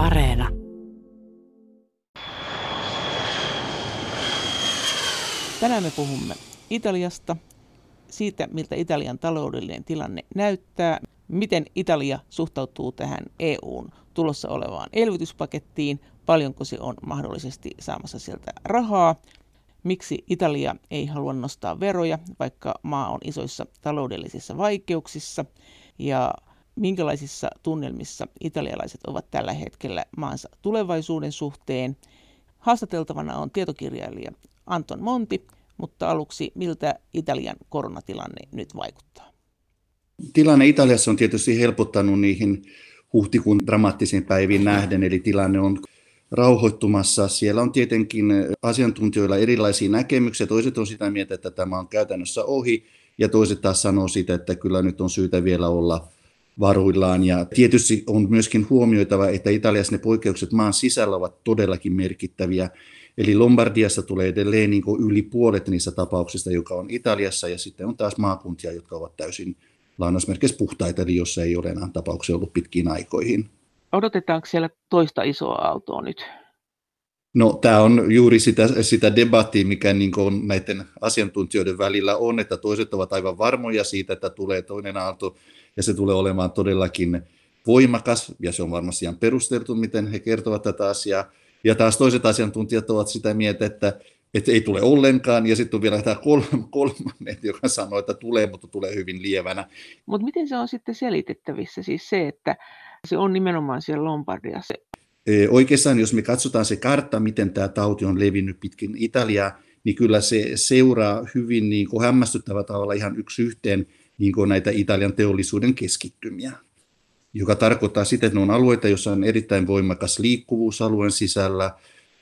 Areena. Tänään me puhumme Italiasta, siitä miltä Italian taloudellinen tilanne näyttää, miten Italia suhtautuu tähän EUn tulossa olevaan elvytyspakettiin, paljonko se on mahdollisesti saamassa sieltä rahaa, miksi Italia ei halua nostaa veroja, vaikka maa on isoissa taloudellisissa vaikeuksissa, ja minkälaisissa tunnelmissa italialaiset ovat tällä hetkellä maansa tulevaisuuden suhteen. Haastateltavana on tietokirjailija Anton Monti, mutta aluksi miltä Italian koronatilanne nyt vaikuttaa? Tilanne Italiassa on tietysti helpottanut niihin huhtikuun dramaattisiin päiviin nähden, eli tilanne on rauhoittumassa. Siellä on tietenkin asiantuntijoilla erilaisia näkemyksiä. Toiset on sitä mieltä, että tämä on käytännössä ohi, ja toiset taas sanoo sitä, että kyllä nyt on syytä vielä olla varuillaan. Ja tietysti on myöskin huomioitava, että Italiassa ne poikkeukset maan sisällä ovat todellakin merkittäviä. Eli Lombardiassa tulee edelleen niin yli puolet niistä tapauksista, joka on Italiassa, ja sitten on taas maakuntia, jotka ovat täysin lainausmerkeissä puhtaita, eli jossa ei ole enää tapauksia ollut pitkiin aikoihin. Odotetaanko siellä toista isoa aaltoa nyt? No tämä on juuri sitä, sitä debattia, mikä niin on näiden asiantuntijoiden välillä on, että toiset ovat aivan varmoja siitä, että tulee toinen aalto, ja se tulee olemaan todellakin voimakas, ja se on varmasti ihan perusteltu, miten he kertovat tätä asiaa. Ja taas toiset asiantuntijat ovat sitä mieltä, että, että ei tule ollenkaan, ja sitten on vielä tämä kolmannet, joka sanoo, että tulee, mutta tulee hyvin lievänä. Mutta miten se on sitten selitettävissä, siis se, että se on nimenomaan siellä Lombardiassa? E, oikeastaan, jos me katsotaan se kartta, miten tämä tauti on levinnyt pitkin Italiaa, niin kyllä se seuraa hyvin niin kuin hämmästyttävä tavalla ihan yksi yhteen niin kuin näitä Italian teollisuuden keskittymiä, joka tarkoittaa sitä, että ne on alueita, joissa on erittäin voimakas liikkuvuus alueen sisällä,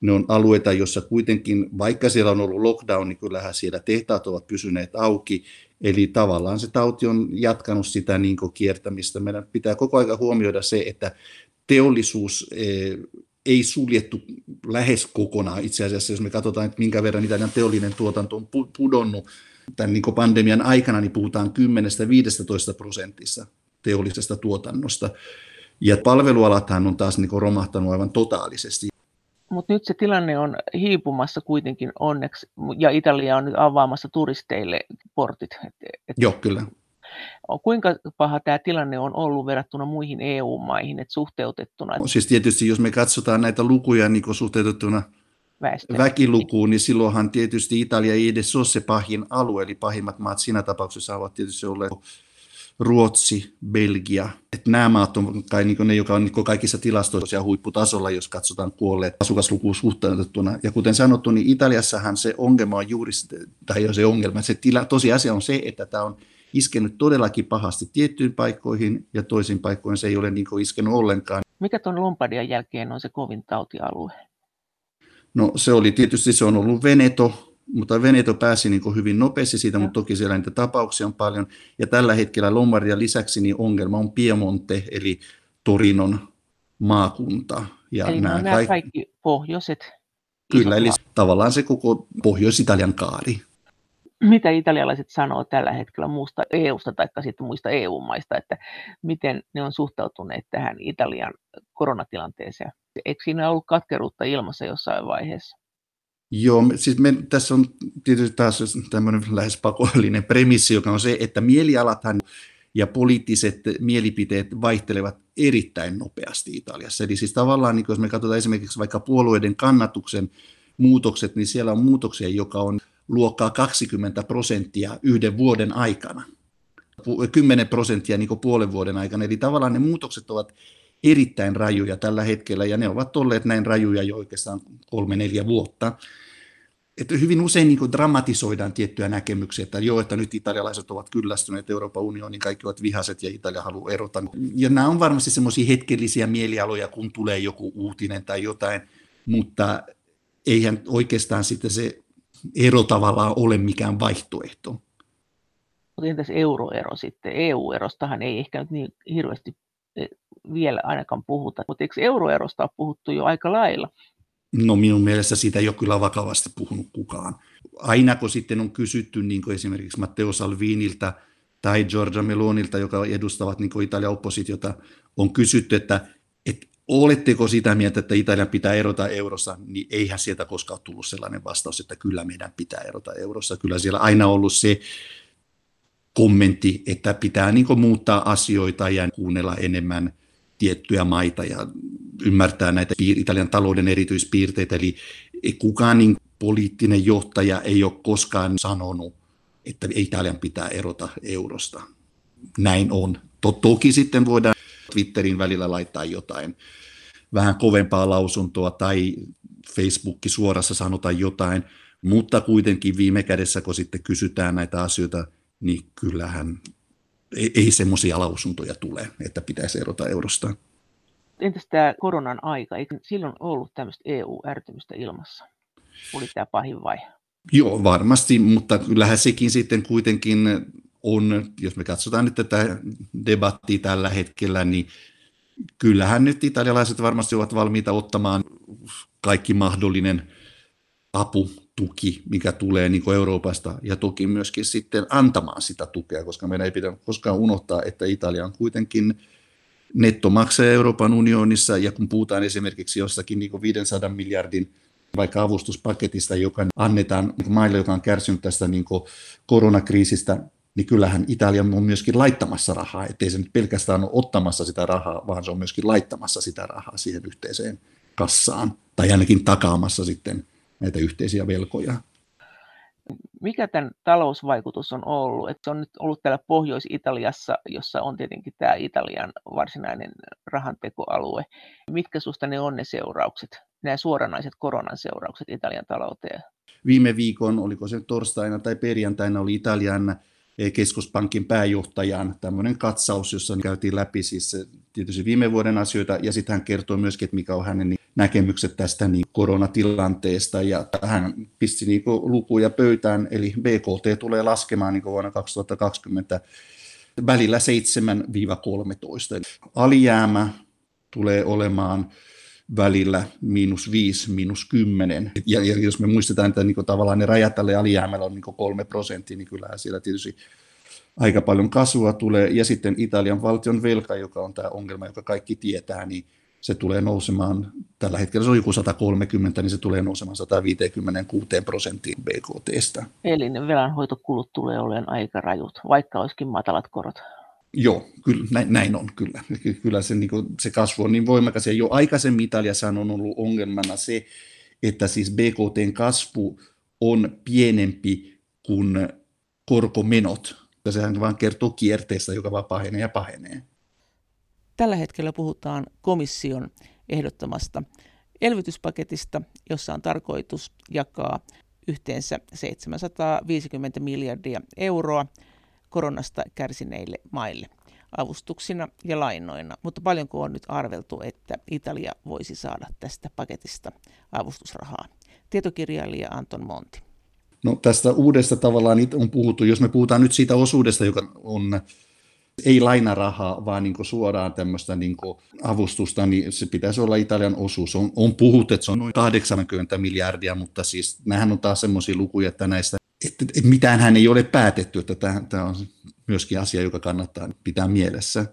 ne on alueita, joissa kuitenkin, vaikka siellä on ollut lockdown, niin kyllähän siellä tehtaat ovat pysyneet auki, eli tavallaan se tauti on jatkanut sitä niin kiertämistä. Meidän pitää koko ajan huomioida se, että teollisuus eh, ei suljettu lähes kokonaan itse asiassa, jos me katsotaan, että minkä verran Italian teollinen tuotanto on pudonnut tämän niin pandemian aikana, niin puhutaan 10-15 prosentissa teollisesta tuotannosta. Ja palvelualathan on taas niin romahtanut aivan totaalisesti. Mutta nyt se tilanne on hiipumassa kuitenkin onneksi, ja Italia on nyt avaamassa turisteille portit. Et, et, Joo, kyllä. Kuinka paha tämä tilanne on ollut verrattuna muihin EU-maihin, että suhteutettuna? Siis tietysti, jos me katsotaan näitä lukuja niin suhteutettuna Väestö. väkilukuun, niin silloinhan tietysti Italia ei edes ole se pahin alue, eli pahimmat maat siinä tapauksessa ovat tietysti olleet Ruotsi, Belgia. Että nämä maat on kai niin ne, jotka on niin kaikissa tilastoissa huipputasolla, jos katsotaan kuolleet asukaslukuun suhteutettuna. Ja kuten sanottu, niin Italiassahan se ongelma on juuri, tai se ongelma, se tila, tosiasia on se, että tämä on iskenyt todellakin pahasti tiettyyn paikkoihin ja toisiin paikkoihin se ei ole niin iskenyt ollenkaan. Mikä tuon Lombardian jälkeen on se kovin tautialue? No se oli tietysti, se on ollut Veneto, mutta Veneto pääsi niin hyvin nopeasti siitä, mutta toki siellä niitä tapauksia on paljon. Ja tällä hetkellä Lombardia lisäksi niin ongelma on Piemonte, eli Torinon maakunta. Ja eli nämä, nämä kaikki, kaikki pohjoiset. Kyllä, eli tavallaan se koko Pohjois-Italian kaari. Mitä italialaiset sanoo tällä hetkellä muusta EU-sta tai sitten muista EU-maista, että miten ne on suhtautuneet tähän Italian koronatilanteeseen? Eikö siinä ollut katkeruutta ilmassa jossain vaiheessa? Joo, siis me, tässä on tietysti taas tämmöinen lähes pakollinen premissi, joka on se, että mielialathan ja poliittiset mielipiteet vaihtelevat erittäin nopeasti Italiassa. Eli siis tavallaan, niin jos me katsotaan esimerkiksi vaikka puolueiden kannatuksen muutokset, niin siellä on muutoksia, joka on luokkaa 20 prosenttia yhden vuoden aikana. 10 prosenttia niin puolen vuoden aikana. Eli tavallaan ne muutokset ovat erittäin rajuja tällä hetkellä, ja ne ovat olleet näin rajuja jo oikeastaan kolme-neljä vuotta. Että hyvin usein niin kuin dramatisoidaan tiettyjä näkemyksiä, että joo, että nyt italialaiset ovat kyllästyneet Euroopan unioniin, kaikki ovat vihaset ja Italia haluaa erota. Ja nämä on varmasti semmoisia hetkellisiä mielialoja, kun tulee joku uutinen tai jotain, mutta eihän oikeastaan sitten se ero tavallaan ole mikään vaihtoehto. Mutta entäs euroero sitten? EU-erostahan ei ehkä nyt niin hirveästi vielä ainakaan puhuta. Mutta eikö euroerosta ole puhuttu jo aika lailla? No minun mielestä siitä ei ole kyllä vakavasti puhunut kukaan. Aina kun sitten on kysytty niin kuin esimerkiksi Matteo Salvinilta tai Giorgia Melonilta, joka edustavat niin Italian oppositiota, on kysytty, että, että oletteko sitä mieltä, että Italian pitää erota eurossa, niin eihän sieltä koskaan tullut sellainen vastaus, että kyllä meidän pitää erota eurossa. Kyllä siellä aina ollut se kommentti, että pitää niin muuttaa asioita ja kuunnella enemmän tiettyjä maita ja ymmärtää näitä Italian talouden erityispiirteitä. Eli kukaan niin poliittinen johtaja ei ole koskaan sanonut, että Italian pitää erota eurosta. Näin on. Toki sitten voidaan Twitterin välillä laittaa jotain vähän kovempaa lausuntoa tai Facebookin suorassa sanota jotain, mutta kuitenkin viime kädessä, kun sitten kysytään näitä asioita, niin kyllähän ei, ei semmoisia lausuntoja tule, että pitäisi erota eurosta. Entäs tämä koronan aika? Eikö silloin ollut tämmöistä EU-ärtymystä ilmassa? Oli tämä pahin vaihe? Joo, varmasti, mutta kyllähän sekin sitten kuitenkin on, jos me katsotaan nyt tätä debattia tällä hetkellä, niin kyllähän nyt italialaiset varmasti ovat valmiita ottamaan kaikki mahdollinen apu, tuki, mikä tulee niin Euroopasta, ja toki myöskin sitten antamaan sitä tukea, koska meidän ei pidä koskaan unohtaa, että Italia on kuitenkin nettomaksaja Euroopan unionissa, ja kun puhutaan esimerkiksi jostakin niin 500 miljardin vaikka avustuspaketista, joka annetaan maille, joka on kärsinyt tästä niin koronakriisistä, niin kyllähän Italia on myöskin laittamassa rahaa, ettei se nyt pelkästään ole ottamassa sitä rahaa, vaan se on myöskin laittamassa sitä rahaa siihen yhteiseen kassaan, tai ainakin takaamassa sitten näitä yhteisiä velkoja. Mikä tämän talousvaikutus on ollut? Että se on nyt ollut täällä Pohjois-Italiassa, jossa on tietenkin tämä Italian varsinainen rahantekoalue. Mitkä susta ne on ne seuraukset, nämä suoranaiset koronan seuraukset Italian talouteen? Viime viikon, oliko se torstaina tai perjantaina, oli Italian keskuspankin pääjohtajan tämmöinen katsaus, jossa käytiin läpi siis tietysti viime vuoden asioita, ja sitten hän kertoi myöskin, että mikä on hänen näkemykset tästä niin koronatilanteesta, ja hän pisti niin lukuja pöytään, eli BKT tulee laskemaan niin vuonna 2020 välillä 7-13. Alijäämä tulee olemaan välillä miinus 5, miinus 10. Ja, ja jos me muistetaan, että niin kuin, tavallaan ne rajat tälle alijäämällä on niin kolme prosenttia, niin kyllähän siellä tietysti aika paljon kasvua tulee. Ja sitten Italian valtion velka, joka on tämä ongelma, joka kaikki tietää, niin se tulee nousemaan, tällä hetkellä se on joku 130, niin se tulee nousemaan 156 prosenttiin BKTstä. Eli ne velanhoitokulut tulee olemaan aika rajut, vaikka olisikin matalat korot. Joo, kyllä, näin, näin on kyllä. Kyllä se, niin kuin, se kasvu on niin voimakas. Ja jo aikaisemmin Italiassa on ollut ongelmana se, että siis BKTn kasvu on pienempi kuin korkomenot. Ja sehän vaan kertoo kierteestä, joka vaan pahenee ja pahenee. Tällä hetkellä puhutaan komission ehdottamasta elvytyspaketista, jossa on tarkoitus jakaa yhteensä 750 miljardia euroa koronasta kärsineille maille avustuksina ja lainoina. Mutta paljonko on nyt arveltu, että Italia voisi saada tästä paketista avustusrahaa? Tietokirjailija Anton Monti. No tästä uudesta tavallaan on puhuttu, jos me puhutaan nyt siitä osuudesta, joka on ei lainarahaa, vaan niin suoraan tämmöistä niin avustusta, niin se pitäisi olla Italian osuus. On, on puhuttu, että se on noin 80 miljardia, mutta siis nämähän on taas semmoisia lukuja, että näistä että, että mitään hän ei ole päätetty, että tämä, tämä on myöskin asia, joka kannattaa pitää mielessä.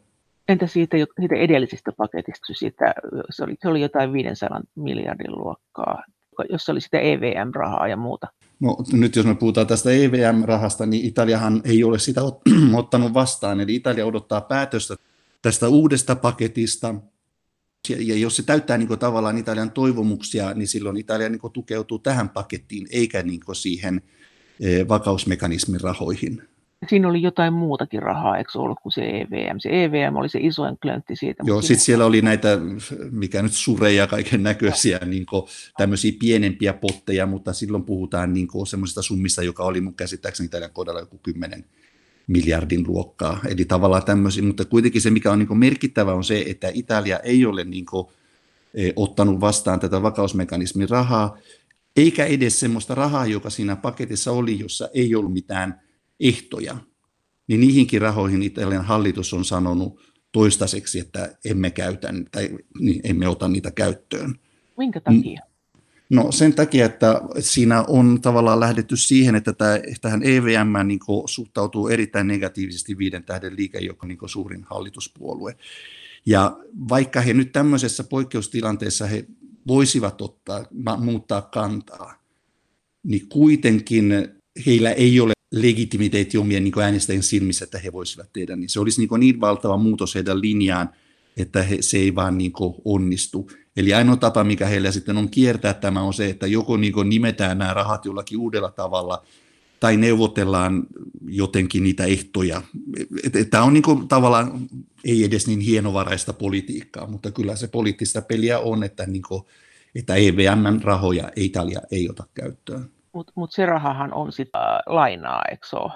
Entä siitä, siitä edellisestä paketista, siitä, se, oli, se oli jotain 500 miljardin luokkaa, jossa oli sitä EVM-rahaa ja muuta? No nyt jos me puhutaan tästä EVM-rahasta, niin Italiahan ei ole sitä ottanut vastaan, eli Italia odottaa päätöstä tästä uudesta paketista, ja jos se täyttää niin kuin, tavallaan Italian toivomuksia, niin silloin Italia niin kuin, tukeutuu tähän pakettiin, eikä niin kuin, siihen Eh, vakausmekanismin rahoihin. Siinä oli jotain muutakin rahaa, eikö ollut kuin se EVM? Se EVM oli se isoin klöntti siitä. Joo, sitten siellä oli näitä, mikä nyt sureja kaiken näköisiä, niin tämmöisiä pienempiä potteja, mutta silloin puhutaan niin semmoisista summista, joka oli mun käsittääkseni Italian kohdalla joku 10 miljardin luokkaa. Eli tavallaan tämmöisiä, mutta kuitenkin se, mikä on niin merkittävä, on se, että Italia ei ole niin kuin, eh, ottanut vastaan tätä vakausmekanismin rahaa, eikä edes semmoista rahaa, joka siinä paketissa oli, jossa ei ollut mitään ehtoja. Niin niihinkin rahoihin Italian hallitus on sanonut toistaiseksi, että emme käytä tai niin emme ota niitä käyttöön. Minkä takia? No sen takia, että siinä on tavallaan lähdetty siihen, että tähän EVM niin suhtautuu erittäin negatiivisesti viiden tähden liike, joka on niin suurin hallituspuolue. Ja vaikka he nyt tämmöisessä poikkeustilanteessa he voisivat ottaa, muuttaa kantaa, niin kuitenkin heillä ei ole legitimiteetti omien niin äänestäjien silmissä, että he voisivat tehdä, niin se olisi niin, niin valtava muutos heidän linjaan, että he, se ei vaan niin onnistu. Eli ainoa tapa, mikä heillä sitten on kiertää tämä, on se, että joko niin nimetään nämä rahat jollakin uudella tavalla, tai neuvotellaan jotenkin niitä ehtoja. Tämä on niin tavallaan ei edes niin hienovaraista politiikkaa, mutta kyllä se poliittista peliä on, että, niin kuin, että EVM-rahoja Italia ei ota käyttöön. Mutta mut se rahahan on sitä äh, lainaa, eikö ole?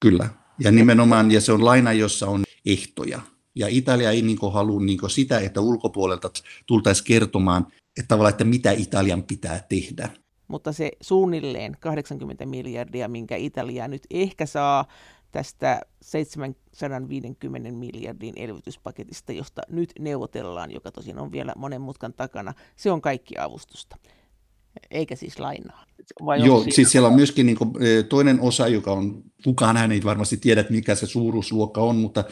Kyllä, ja nimenomaan, ja se on laina, jossa on ehtoja. Ja Italia ei niin halua niin sitä, että ulkopuolelta tultaisiin kertomaan, että tavallaan, että mitä Italian pitää tehdä. Mutta se suunnilleen 80 miljardia, minkä Italia nyt ehkä saa tästä 750 miljardin elvytyspaketista, josta nyt neuvotellaan, joka tosin on vielä monen mutkan takana, se on kaikki avustusta, eikä siis lainaa. Vai Joo, siis siellä on myöskin niin kuin, toinen osa, joka on, kukaan hän ei varmasti tiedä, mikä se suuruusluokka on, mutta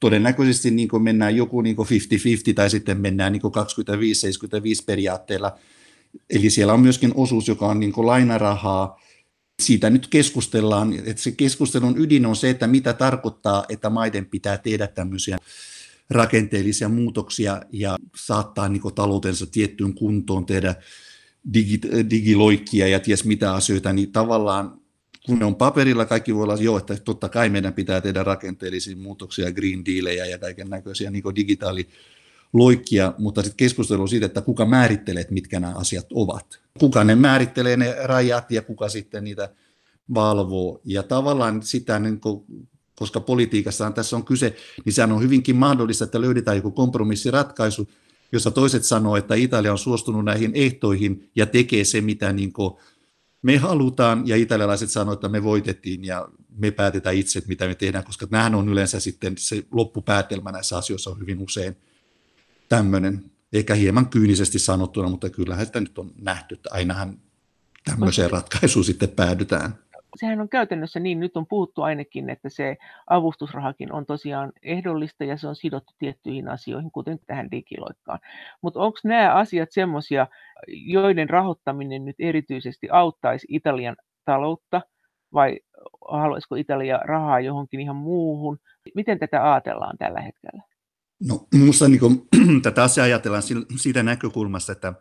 todennäköisesti niin kuin mennään joku niin kuin 50-50 tai sitten mennään niin kuin 25-75 periaatteella. Eli siellä on myöskin osuus, joka on niin kuin lainarahaa. Siitä nyt keskustellaan, että se keskustelun ydin on se, että mitä tarkoittaa, että maiden pitää tehdä tämmöisiä rakenteellisia muutoksia ja saattaa niin kuin taloutensa tiettyyn kuntoon, tehdä digi, digiloikkia ja ties mitä asioita, niin tavallaan kun ne on paperilla, kaikki voi olla, joo, että totta kai meidän pitää tehdä rakenteellisia muutoksia, green dealejä ja kaiken näköisiä niin digitaaliloikkia, mutta sitten keskustelu siitä, että kuka määrittelee, että mitkä nämä asiat ovat. Kuka ne määrittelee ne rajat ja kuka sitten niitä valvoo. Ja tavallaan sitä, niin kuin, koska politiikassa tässä on kyse, niin sehän on hyvinkin mahdollista, että löydetään joku kompromissiratkaisu, jossa toiset sanoo, että Italia on suostunut näihin ehtoihin ja tekee se, mitä niin kuin me halutaan, ja italialaiset sanoivat, että me voitettiin ja me päätetään itse, että mitä me tehdään, koska nämähän on yleensä sitten se loppupäätelmä näissä asioissa on hyvin usein tämmöinen, ehkä hieman kyynisesti sanottuna, mutta kyllähän sitä nyt on nähty, että ainahan tämmöiseen ratkaisuun sitten päädytään sehän on käytännössä niin, nyt on puhuttu ainakin, että se avustusrahakin on tosiaan ehdollista ja se on sidottu tiettyihin asioihin, kuten tähän digiloikkaan. Mutta onko nämä asiat semmoisia, joiden rahoittaminen nyt erityisesti auttaisi Italian taloutta, vai haluaisiko Italia rahaa johonkin ihan muuhun? Miten tätä ajatellaan tällä hetkellä? No minusta niin tätä asiaa ajatellaan siitä näkökulmasta, että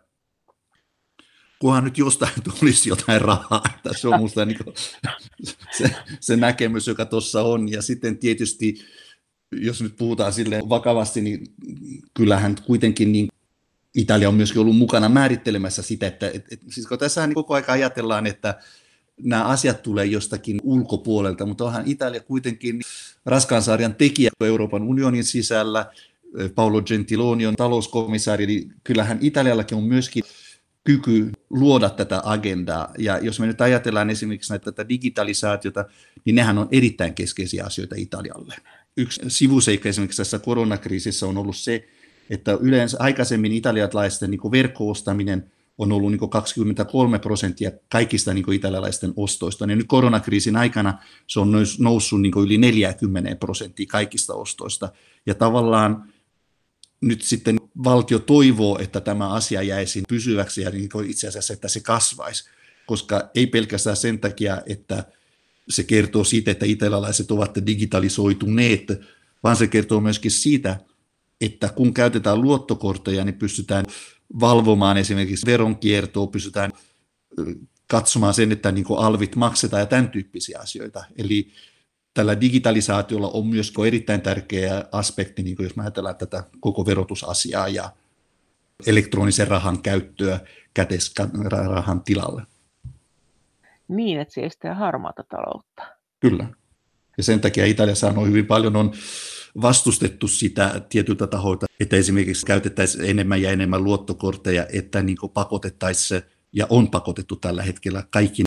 kunhan nyt jostain tulisi jotain rahaa. Se on minusta niin se, se näkemys, joka tuossa on. Ja sitten tietysti, jos nyt puhutaan sille vakavasti, niin kyllähän kuitenkin niin Italia on myöskin ollut mukana määrittelemässä sitä, että et, et, siis kun tässä niin koko ajan ajatellaan, että nämä asiat tulee jostakin ulkopuolelta, mutta onhan Italia kuitenkin raskaansarjan tekijä Euroopan unionin sisällä, Paolo Gentiloni on talouskomissaari, niin kyllähän Italiallakin on myöskin kyky luoda tätä agendaa. Ja jos me nyt ajatellaan esimerkiksi näitä tätä digitalisaatiota, niin nehän on erittäin keskeisiä asioita Italialle. Yksi sivuseikka esimerkiksi tässä koronakriisissä on ollut se, että yleensä aikaisemmin italialaisten niin verkko-ostaminen on ollut niin 23 prosenttia kaikista niin italialaisten ostoista. Ja nyt koronakriisin aikana se on noussut niin yli 40 prosenttia kaikista ostoista. Ja tavallaan nyt sitten valtio toivoo, että tämä asia jäisi pysyväksi ja niin itse asiassa, että se kasvaisi, koska ei pelkästään sen takia, että se kertoo siitä, että italialaiset ovat digitalisoituneet, vaan se kertoo myöskin siitä, että kun käytetään luottokortteja, niin pystytään valvomaan esimerkiksi veronkiertoa, pystytään katsomaan sen, että niin alvit maksetaan ja tämän tyyppisiä asioita. Eli tällä digitalisaatiolla on myös erittäin tärkeä aspekti, niin jos ajatellaan tätä koko verotusasiaa ja elektronisen rahan käyttöä käteisrahan tilalle. Niin, että se estää harmaata taloutta. Kyllä. Ja sen takia Italiassa on hyvin paljon on vastustettu sitä tietyltä tahoilta, että esimerkiksi käytettäisiin enemmän ja enemmän luottokortteja, että niin pakotettaisiin, ja on pakotettu tällä hetkellä kaikki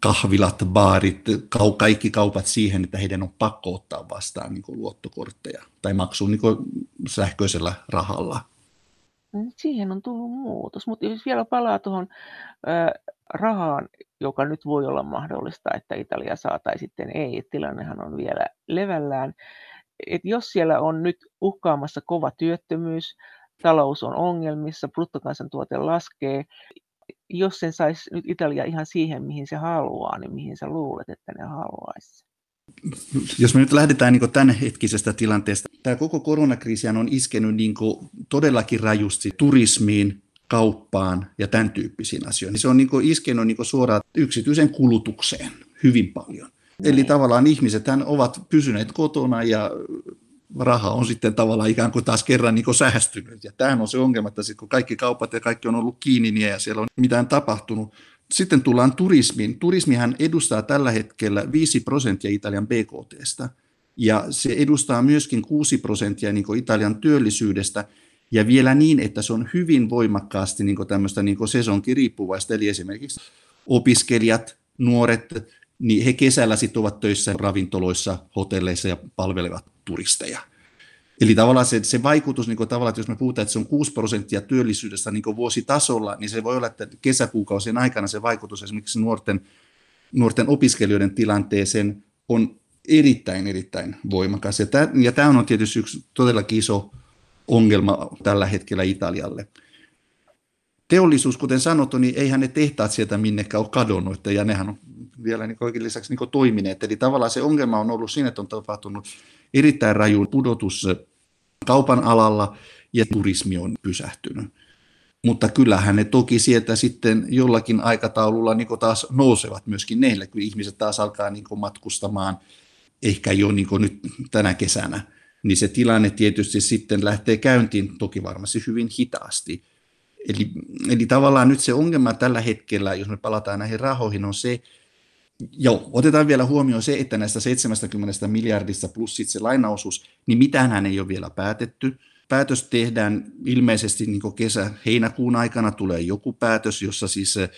kahvilat, baarit, kaikki kaupat siihen, että heidän on pakko ottaa vastaan niin kuin luottokortteja tai maksua niin kuin sähköisellä rahalla. Siihen on tullut muutos, mutta jos vielä palaa tuohon rahaan, joka nyt voi olla mahdollista, että Italia saa tai sitten ei, tilannehan on vielä levällään. että jos siellä on nyt uhkaamassa kova työttömyys, talous on ongelmissa, bruttokansantuote laskee, jos sen saisi nyt Italia ihan siihen, mihin se haluaa, niin mihin sä luulet, että ne haluaisi? Jos me nyt lähdetään niin tämänhetkisestä tilanteesta, tämä koko koronakriisi on iskenyt niin todellakin rajusti turismiin, kauppaan ja tämän tyyppisiin asioihin. Se on niin iskenyt niin suoraan yksityisen kulutukseen hyvin paljon. Eli niin. tavallaan ihmiset ovat pysyneet kotona ja raha on sitten tavallaan ikään kuin taas kerran niin kuin säästynyt. Ja tämähän on se ongelma, että kun kaikki kaupat ja kaikki on ollut kiinni niin ja siellä on mitään tapahtunut. Sitten tullaan turismiin. Turismihan edustaa tällä hetkellä 5 prosenttia Italian BKTstä. Ja se edustaa myöskin 6 prosenttia niin Italian työllisyydestä. Ja vielä niin, että se on hyvin voimakkaasti niin tämmöistä niin sesonkiriippuvaista. Eli esimerkiksi opiskelijat, nuoret, niin he kesällä sitten ovat töissä ravintoloissa, hotelleissa ja palvelevat turisteja. Eli tavallaan se, se vaikutus, niin tavallaan, että jos me puhutaan, että se on 6 prosenttia työllisyydestä niin vuositasolla, niin se voi olla, että kesäkuukausien aikana se vaikutus esimerkiksi nuorten, nuorten opiskelijoiden tilanteeseen on erittäin, erittäin voimakas. Ja tämä, ja tämä on tietysti yksi todella iso ongelma tällä hetkellä Italialle teollisuus, kuten sanottu, niin eihän ne tehtaat sieltä minnekään ole kadonnut, ja nehän on vielä niin kaiken lisäksi niin toimineet. Eli tavallaan se ongelma on ollut siinä, että on tapahtunut erittäin raju pudotus kaupan alalla, ja turismi on pysähtynyt. Mutta kyllähän ne toki sieltä sitten jollakin aikataululla niin taas nousevat myöskin neille, kun ihmiset taas alkaa niin matkustamaan, ehkä jo niin nyt tänä kesänä, niin se tilanne tietysti sitten lähtee käyntiin toki varmasti hyvin hitaasti – Eli, eli tavallaan nyt se ongelma tällä hetkellä, jos me palataan näihin rahoihin, on se, Joo, otetaan vielä huomioon se, että näistä 70 miljardista plus sitten se lainaosuus, niin mitään ei ole vielä päätetty. Päätös tehdään ilmeisesti niin kesä-heinäkuun aikana tulee joku päätös, jossa siis eh,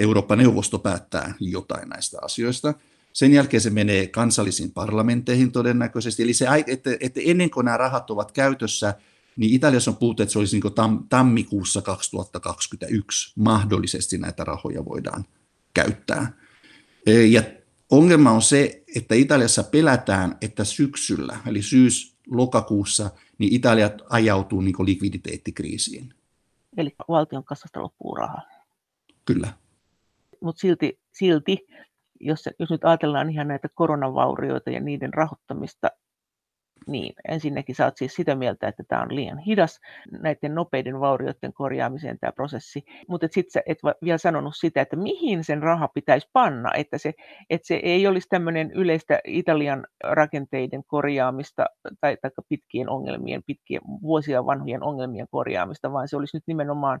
Euroopan neuvosto päättää jotain näistä asioista. Sen jälkeen se menee kansallisiin parlamentteihin todennäköisesti. Eli se, että, että ennen kuin nämä rahat ovat käytössä, niin Italiassa on puhuttu, että se olisi niin tam, tammikuussa 2021 mahdollisesti näitä rahoja voidaan käyttää. E, ja ongelma on se, että Italiassa pelätään, että syksyllä, eli syys-lokakuussa, niin Italia ajautuu niin likviditeettikriisiin. Eli valtion kassasta loppuu rahaa. Kyllä. Mutta silti, silti jos, jos nyt ajatellaan ihan näitä koronavaurioita ja niiden rahoittamista, niin, ensinnäkin sä oot siis sitä mieltä, että tämä on liian hidas näiden nopeiden vaurioiden korjaamiseen tämä prosessi, mutta sitten sä et vielä sanonut sitä, että mihin sen raha pitäisi panna, että se, että se ei olisi tämmöinen yleistä Italian rakenteiden korjaamista tai, tai pitkien ongelmien, pitkien vuosia vanhojen ongelmien korjaamista, vaan se olisi nyt nimenomaan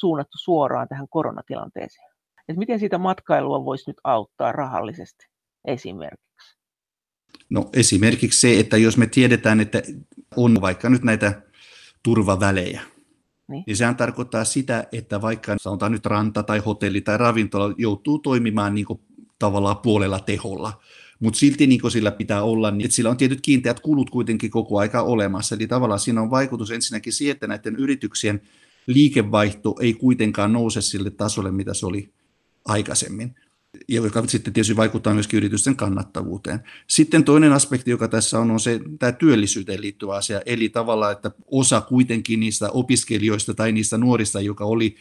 suunnattu suoraan tähän koronatilanteeseen. Et miten siitä matkailua voisi nyt auttaa rahallisesti esimerkiksi? No esimerkiksi se, että jos me tiedetään, että on vaikka nyt näitä turvavälejä, niin. niin sehän tarkoittaa sitä, että vaikka sanotaan nyt ranta tai hotelli tai ravintola joutuu toimimaan niin kuin tavallaan puolella teholla, mutta silti niin sillä pitää olla, niin että sillä on tietyt kiinteät kulut kuitenkin koko aika olemassa. Eli tavallaan siinä on vaikutus ensinnäkin siihen, että näiden yrityksien liikevaihto ei kuitenkaan nouse sille tasolle, mitä se oli aikaisemmin joka sitten tietysti vaikuttaa myöskin yritysten kannattavuuteen. Sitten toinen aspekti, joka tässä on, on se tämä työllisyyteen liittyvä asia, eli tavallaan, että osa kuitenkin niistä opiskelijoista tai niistä nuorista, joka oli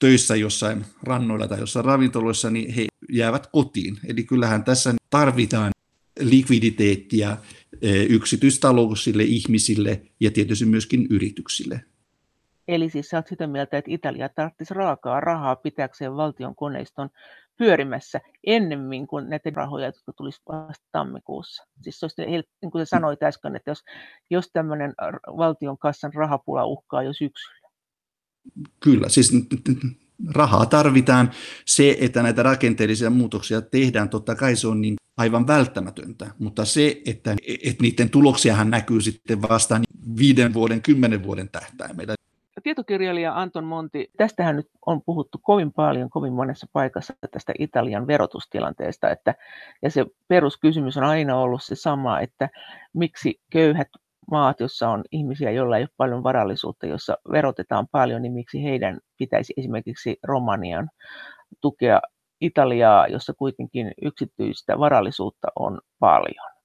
töissä jossain rannoilla tai jossain ravintoloissa, niin he jäävät kotiin. Eli kyllähän tässä tarvitaan likviditeettiä e, yksityistalouksille, ihmisille ja tietysti myöskin yrityksille. Eli siis sä oot sitä mieltä, että Italia tarvitsisi raakaa rahaa pitääkseen valtion koneiston pyörimässä ennemmin kuin näitä rahoja, jotka tulisi vasta tammikuussa. Siis olisi, niin kuin sanoit äsken, että jos, jos tämmöinen valtion kassan rahapula uhkaa jo syksyllä. Kyllä, siis rahaa tarvitaan. Se, että näitä rakenteellisia muutoksia tehdään, totta kai se on niin aivan välttämätöntä, mutta se, että, että niiden tuloksiahan näkyy sitten vasta viiden vuoden, kymmenen vuoden tähtäimellä tietokirjailija Anton Monti, tästähän nyt on puhuttu kovin paljon, kovin monessa paikassa tästä Italian verotustilanteesta, että, ja se peruskysymys on aina ollut se sama, että miksi köyhät maat, jossa on ihmisiä, joilla ei ole paljon varallisuutta, jossa verotetaan paljon, niin miksi heidän pitäisi esimerkiksi Romanian tukea Italiaa, jossa kuitenkin yksityistä varallisuutta on paljon.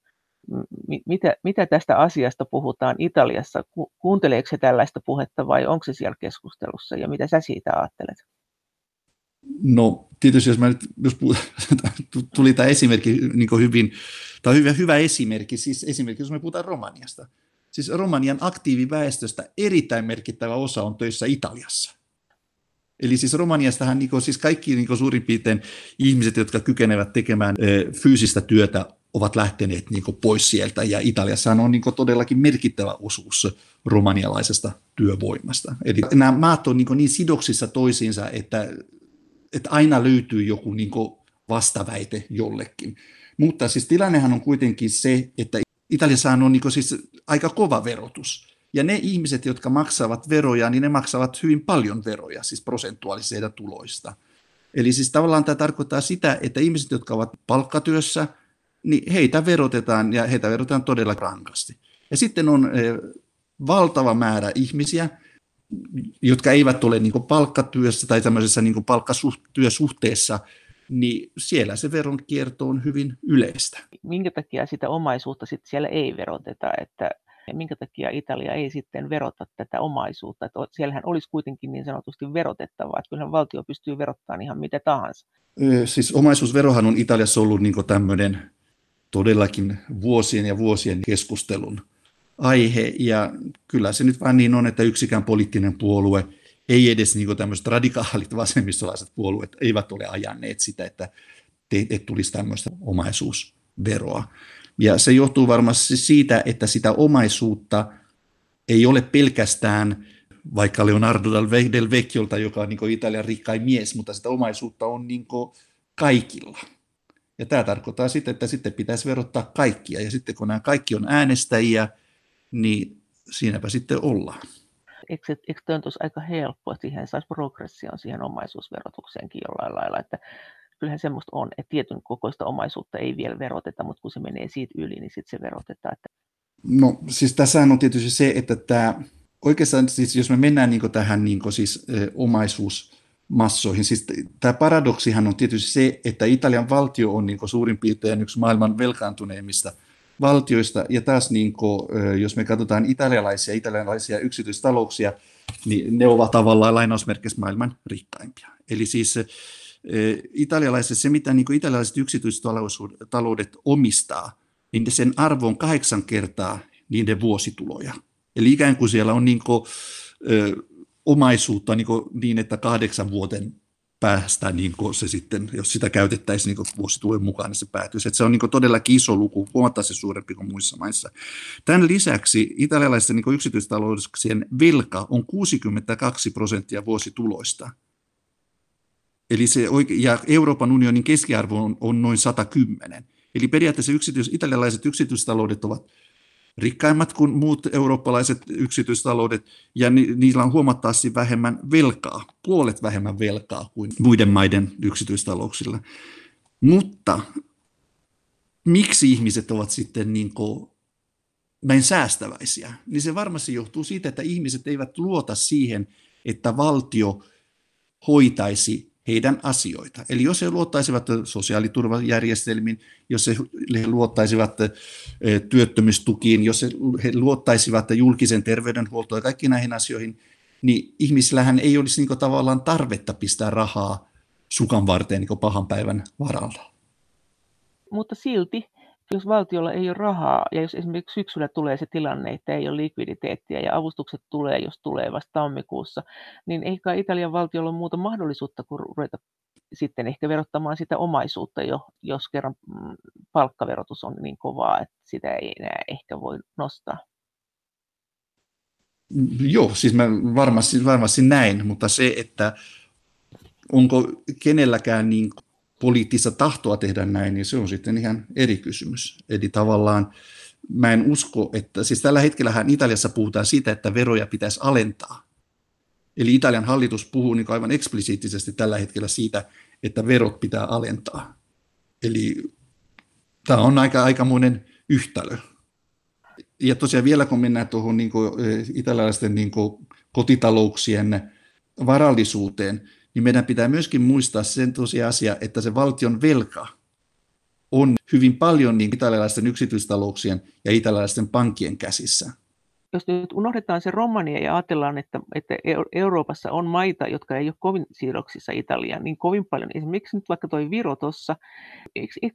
Mitä, mitä tästä asiasta puhutaan Italiassa? Kuunteleeko se tällaista puhetta vai onko se siellä keskustelussa ja mitä sä siitä ajattelet? No tietysti jos, mä nyt, jos tuli tämä esimerkki niin hyvin, tämä hyvä, hyvä esimerkki, siis esimerkiksi jos me puhutaan Romaniasta. Siis Romanian aktiiviväestöstä erittäin merkittävä osa on töissä Italiassa. Eli siis Romaniastahan niin kuin, siis kaikki niin kuin suurin piirtein ihmiset, jotka kykenevät tekemään e, fyysistä työtä, ovat lähteneet niin kuin, pois sieltä. Ja Italiassa on niin kuin, todellakin merkittävä osuus romanialaisesta työvoimasta. Eli nämä maat on niin, niin sidoksissa toisiinsa, että että aina löytyy joku niin vastaväite jollekin. Mutta siis tilannehan on kuitenkin se, että Italiassa on niin siis aika kova verotus. Ja ne ihmiset, jotka maksavat veroja, niin ne maksavat hyvin paljon veroja, siis prosentuaalisista tuloista. Eli siis tavallaan tämä tarkoittaa sitä, että ihmiset, jotka ovat palkkatyössä, niin heitä verotetaan ja heitä verotetaan todella rankasti. Ja sitten on eh, valtava määrä ihmisiä, jotka eivät ole niin palkkatyössä tai tämmöisessä niin palkkatyösuhteessa, niin siellä se veronkierto on hyvin yleistä. Minkä takia sitä omaisuutta sitten siellä ei veroteta, että minkä takia Italia ei sitten verota tätä omaisuutta, että siellähän olisi kuitenkin niin sanotusti verotettavaa, että kyllähän valtio pystyy verottamaan ihan mitä tahansa. Siis omaisuusverohan on Italiassa ollut niin tämmöinen todellakin vuosien ja vuosien keskustelun aihe, ja kyllä se nyt vaan niin on, että yksikään poliittinen puolue, ei edes niin tämmöiset radikaalit vasemmistolaiset puolueet, eivät ole ajanneet sitä, että, te, että tulisi tämmöistä omaisuusveroa. Ja se johtuu varmasti siitä, että sitä omaisuutta ei ole pelkästään vaikka Leonardo del Vecchiolta, joka on niin Italian rikkain mies, mutta sitä omaisuutta on niin kaikilla. Ja tämä tarkoittaa sitten, että sitten pitäisi verottaa kaikkia. Ja sitten kun nämä kaikki on äänestäjiä, niin siinäpä sitten ollaan. Eikö, eikö toi olisi aika helppo, että siihen saisi progression siihen omaisuusverotukseenkin jollain lailla, että kyllähän semmoista on, että tietyn kokoista omaisuutta ei vielä veroteta, mutta kun se menee siitä yli, niin sitten se verotetaan. Että... No siis tässä on tietysti se, että tämä, oikeastaan siis jos me mennään niin tähän niin siis, omaisuusmassoihin, siis tämä paradoksihan on tietysti se, että Italian valtio on niin suurin piirtein yksi maailman velkaantuneimmista valtioista, ja taas niin kuin, jos me katsotaan italialaisia, italialaisia yksityistalouksia, niin ne ovat tavallaan lainausmerkissä maailman rikkaimpia. Eli siis italialaiset, se mitä niin italialaiset yksityistaloudet omistaa, niin sen arvo on kahdeksan kertaa niiden vuosituloja. Eli ikään kuin siellä on niin kuin, omaisuutta niin, niin, että kahdeksan vuoden päästä niin se sitten, jos sitä käytettäisiin niin vuositulojen mukaan, niin se päätyisi. Että se on niin todella iso luku, huomattavasti suurempi kuin muissa maissa. Tämän lisäksi italialaisten niin yksityistalouksien velka on 62 prosenttia vuosituloista. Eli se, ja Euroopan unionin keskiarvo on, on noin 110. Eli periaatteessa yksityis, italialaiset yksityistaloudet ovat rikkaimmat kuin muut eurooppalaiset yksityistaloudet, ja ni, niillä on huomattavasti vähemmän velkaa, puolet vähemmän velkaa kuin muiden maiden yksityistalouksilla. Mutta miksi ihmiset ovat sitten niin kuin näin säästäväisiä, niin se varmasti johtuu siitä, että ihmiset eivät luota siihen, että valtio hoitaisi heidän asioita. Eli jos he luottaisivat sosiaaliturvajärjestelmiin, jos he luottaisivat työttömyystukiin, jos he luottaisivat julkisen terveydenhuoltoon ja kaikkiin näihin asioihin, niin ihmisillähän ei olisi niin tavallaan tarvetta pistää rahaa sukan varteen niin pahan päivän varalla. Mutta silti jos valtiolla ei ole rahaa ja jos esimerkiksi syksyllä tulee se tilanne, että ei ole likviditeettiä ja avustukset tulee, jos tulee vasta tammikuussa, niin ehkä Italian valtiolla on muuta mahdollisuutta kuin ruveta sitten ehkä verottamaan sitä omaisuutta jo, jos kerran mm, palkkaverotus on niin kovaa, että sitä ei enää ehkä voi nostaa. Joo, siis mä varmasti, varmasti näin, mutta se, että onko kenelläkään niin poliittista tahtoa tehdä näin, niin se on sitten ihan eri kysymys. Eli tavallaan mä en usko, että siis tällä hetkellähän Italiassa puhutaan siitä, että veroja pitäisi alentaa. Eli Italian hallitus puhuu niin aivan eksplisiittisesti tällä hetkellä siitä, että verot pitää alentaa. Eli tämä on aika aikamoinen yhtälö. Ja tosiaan vielä kun mennään tuohon niin kuin, italialaisten niin kuin, kotitalouksien varallisuuteen, niin meidän pitää myöskin muistaa sen tosiasia, että se valtion velka on hyvin paljon niin italialaisten yksityistalouksien ja italialaisten pankkien käsissä. Jos nyt unohdetaan se Romania ja ajatellaan, että, että Euroopassa on maita, jotka ei ole kovin sidoksissa Italiaan, niin kovin paljon, esimerkiksi nyt vaikka tuo Viro tuossa,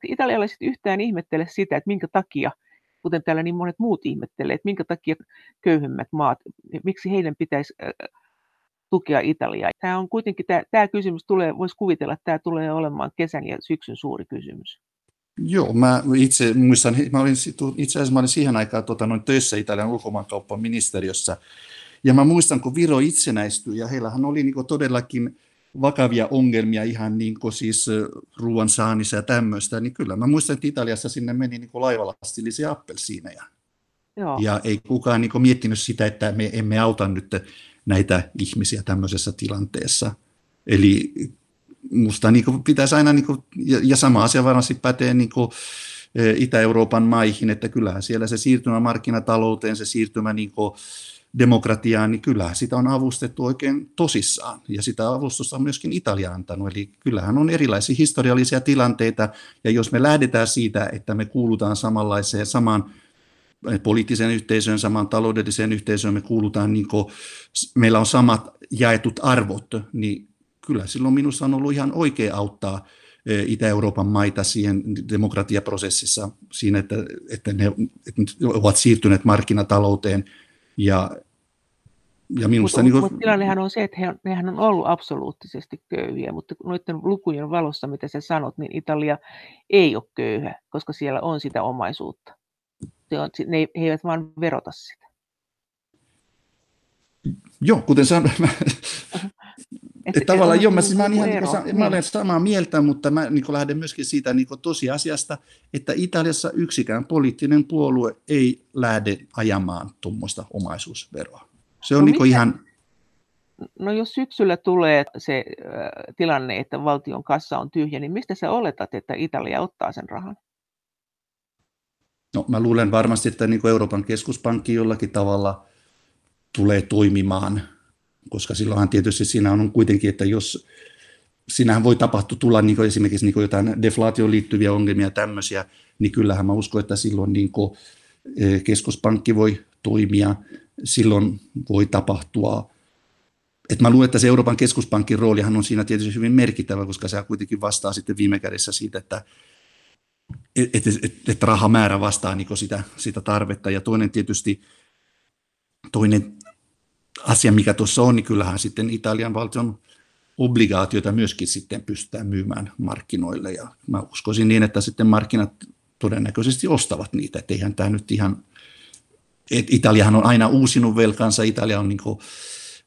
italialaiset yhtään ihmettele sitä, että minkä takia kuten täällä niin monet muut ihmettelee, että minkä takia köyhemmät maat, miksi heidän pitäisi tukea Italiaa. Tämä on kuitenkin, tämä, tämä kysymys tulee, voisi kuvitella, että tämä tulee olemaan kesän ja syksyn suuri kysymys. Joo, mä itse muistan, mä olin, itse asiassa mä olin siihen aikaan tota, noin töissä Italian ulkomaankauppaministeriössä, ja mä muistan, kun Viro itsenäistyi, ja heillähän oli niin todellakin vakavia ongelmia ihan niin kuin siis ruoan saannissa ja tämmöistä, niin kyllä mä muistan, että Italiassa sinne meni niin laivalastillisia appelsiineja. Joo. Ja ei kukaan niin miettinyt sitä, että me emme auta nyt näitä ihmisiä tämmöisessä tilanteessa. Eli musta niin pitäisi aina, niin kuin, ja, ja sama asia varmasti pätee niin kuin, Itä-Euroopan maihin, että kyllähän siellä se siirtymä markkinatalouteen, se siirtymä niin kuin, demokratiaan, niin kyllähän sitä on avustettu oikein tosissaan. Ja sitä avustusta on myöskin Italia antanut. Eli kyllähän on erilaisia historiallisia tilanteita. Ja jos me lähdetään siitä, että me kuulutaan samanlaiseen, samaan poliittiseen yhteisöön, samaan taloudelliseen yhteisöön, me kuulutaan, niin kuin, meillä on samat jaetut arvot, niin kyllä silloin minusta on ollut ihan oikea auttaa e, Itä-Euroopan maita siihen demokratiaprosessissa, siinä, että, että ne että ne ovat siirtyneet markkinatalouteen ja ja minusta, mutta, niin kuin... tilannehan on se, että he, hehän on ollut absoluuttisesti köyhiä, mutta noiden lukujen valossa, mitä sä sanot, niin Italia ei ole köyhä, koska siellä on sitä omaisuutta. Se on, ne, he eivät vaan verota sitä. Joo, kuten sanoin, mä, että tavallaan joo, mä, siis mä, olen ihan, niin mä olen samaa mieltä, mutta mä niin lähden myöskin siitä niin tosiasiasta, että Italiassa yksikään poliittinen puolue ei lähde ajamaan tuommoista omaisuusveroa. Se on no niin ihan... No jos syksyllä tulee se äh, tilanne, että valtion kassa on tyhjä, niin mistä sä oletat, että Italia ottaa sen rahan? No mä luulen varmasti, että niin kuin Euroopan keskuspankki jollakin tavalla tulee toimimaan, koska silloinhan tietysti siinä on kuitenkin, että jos sinähän voi tapahtua tulla niin kuin esimerkiksi niin kuin jotain deflaatioon liittyviä ongelmia tämmöisiä, niin kyllähän mä uskon, että silloin niin kuin eh, keskuspankki voi toimia silloin voi tapahtua. Et mä luulen, että se Euroopan keskuspankin roolihan on siinä tietysti hyvin merkittävä, koska se kuitenkin vastaa sitten viime kädessä siitä, että et, et, et, et rahamäärä vastaa niin sitä, sitä tarvetta. Ja toinen tietysti, toinen asia, mikä tuossa on, niin kyllähän sitten Italian valtion obligaatioita myöskin sitten pystytään myymään markkinoille. Ja mä uskoisin niin, että sitten markkinat todennäköisesti ostavat niitä, että eihän tämä nyt ihan et Italiahan on aina uusinut velkansa, Italia on niin kuin,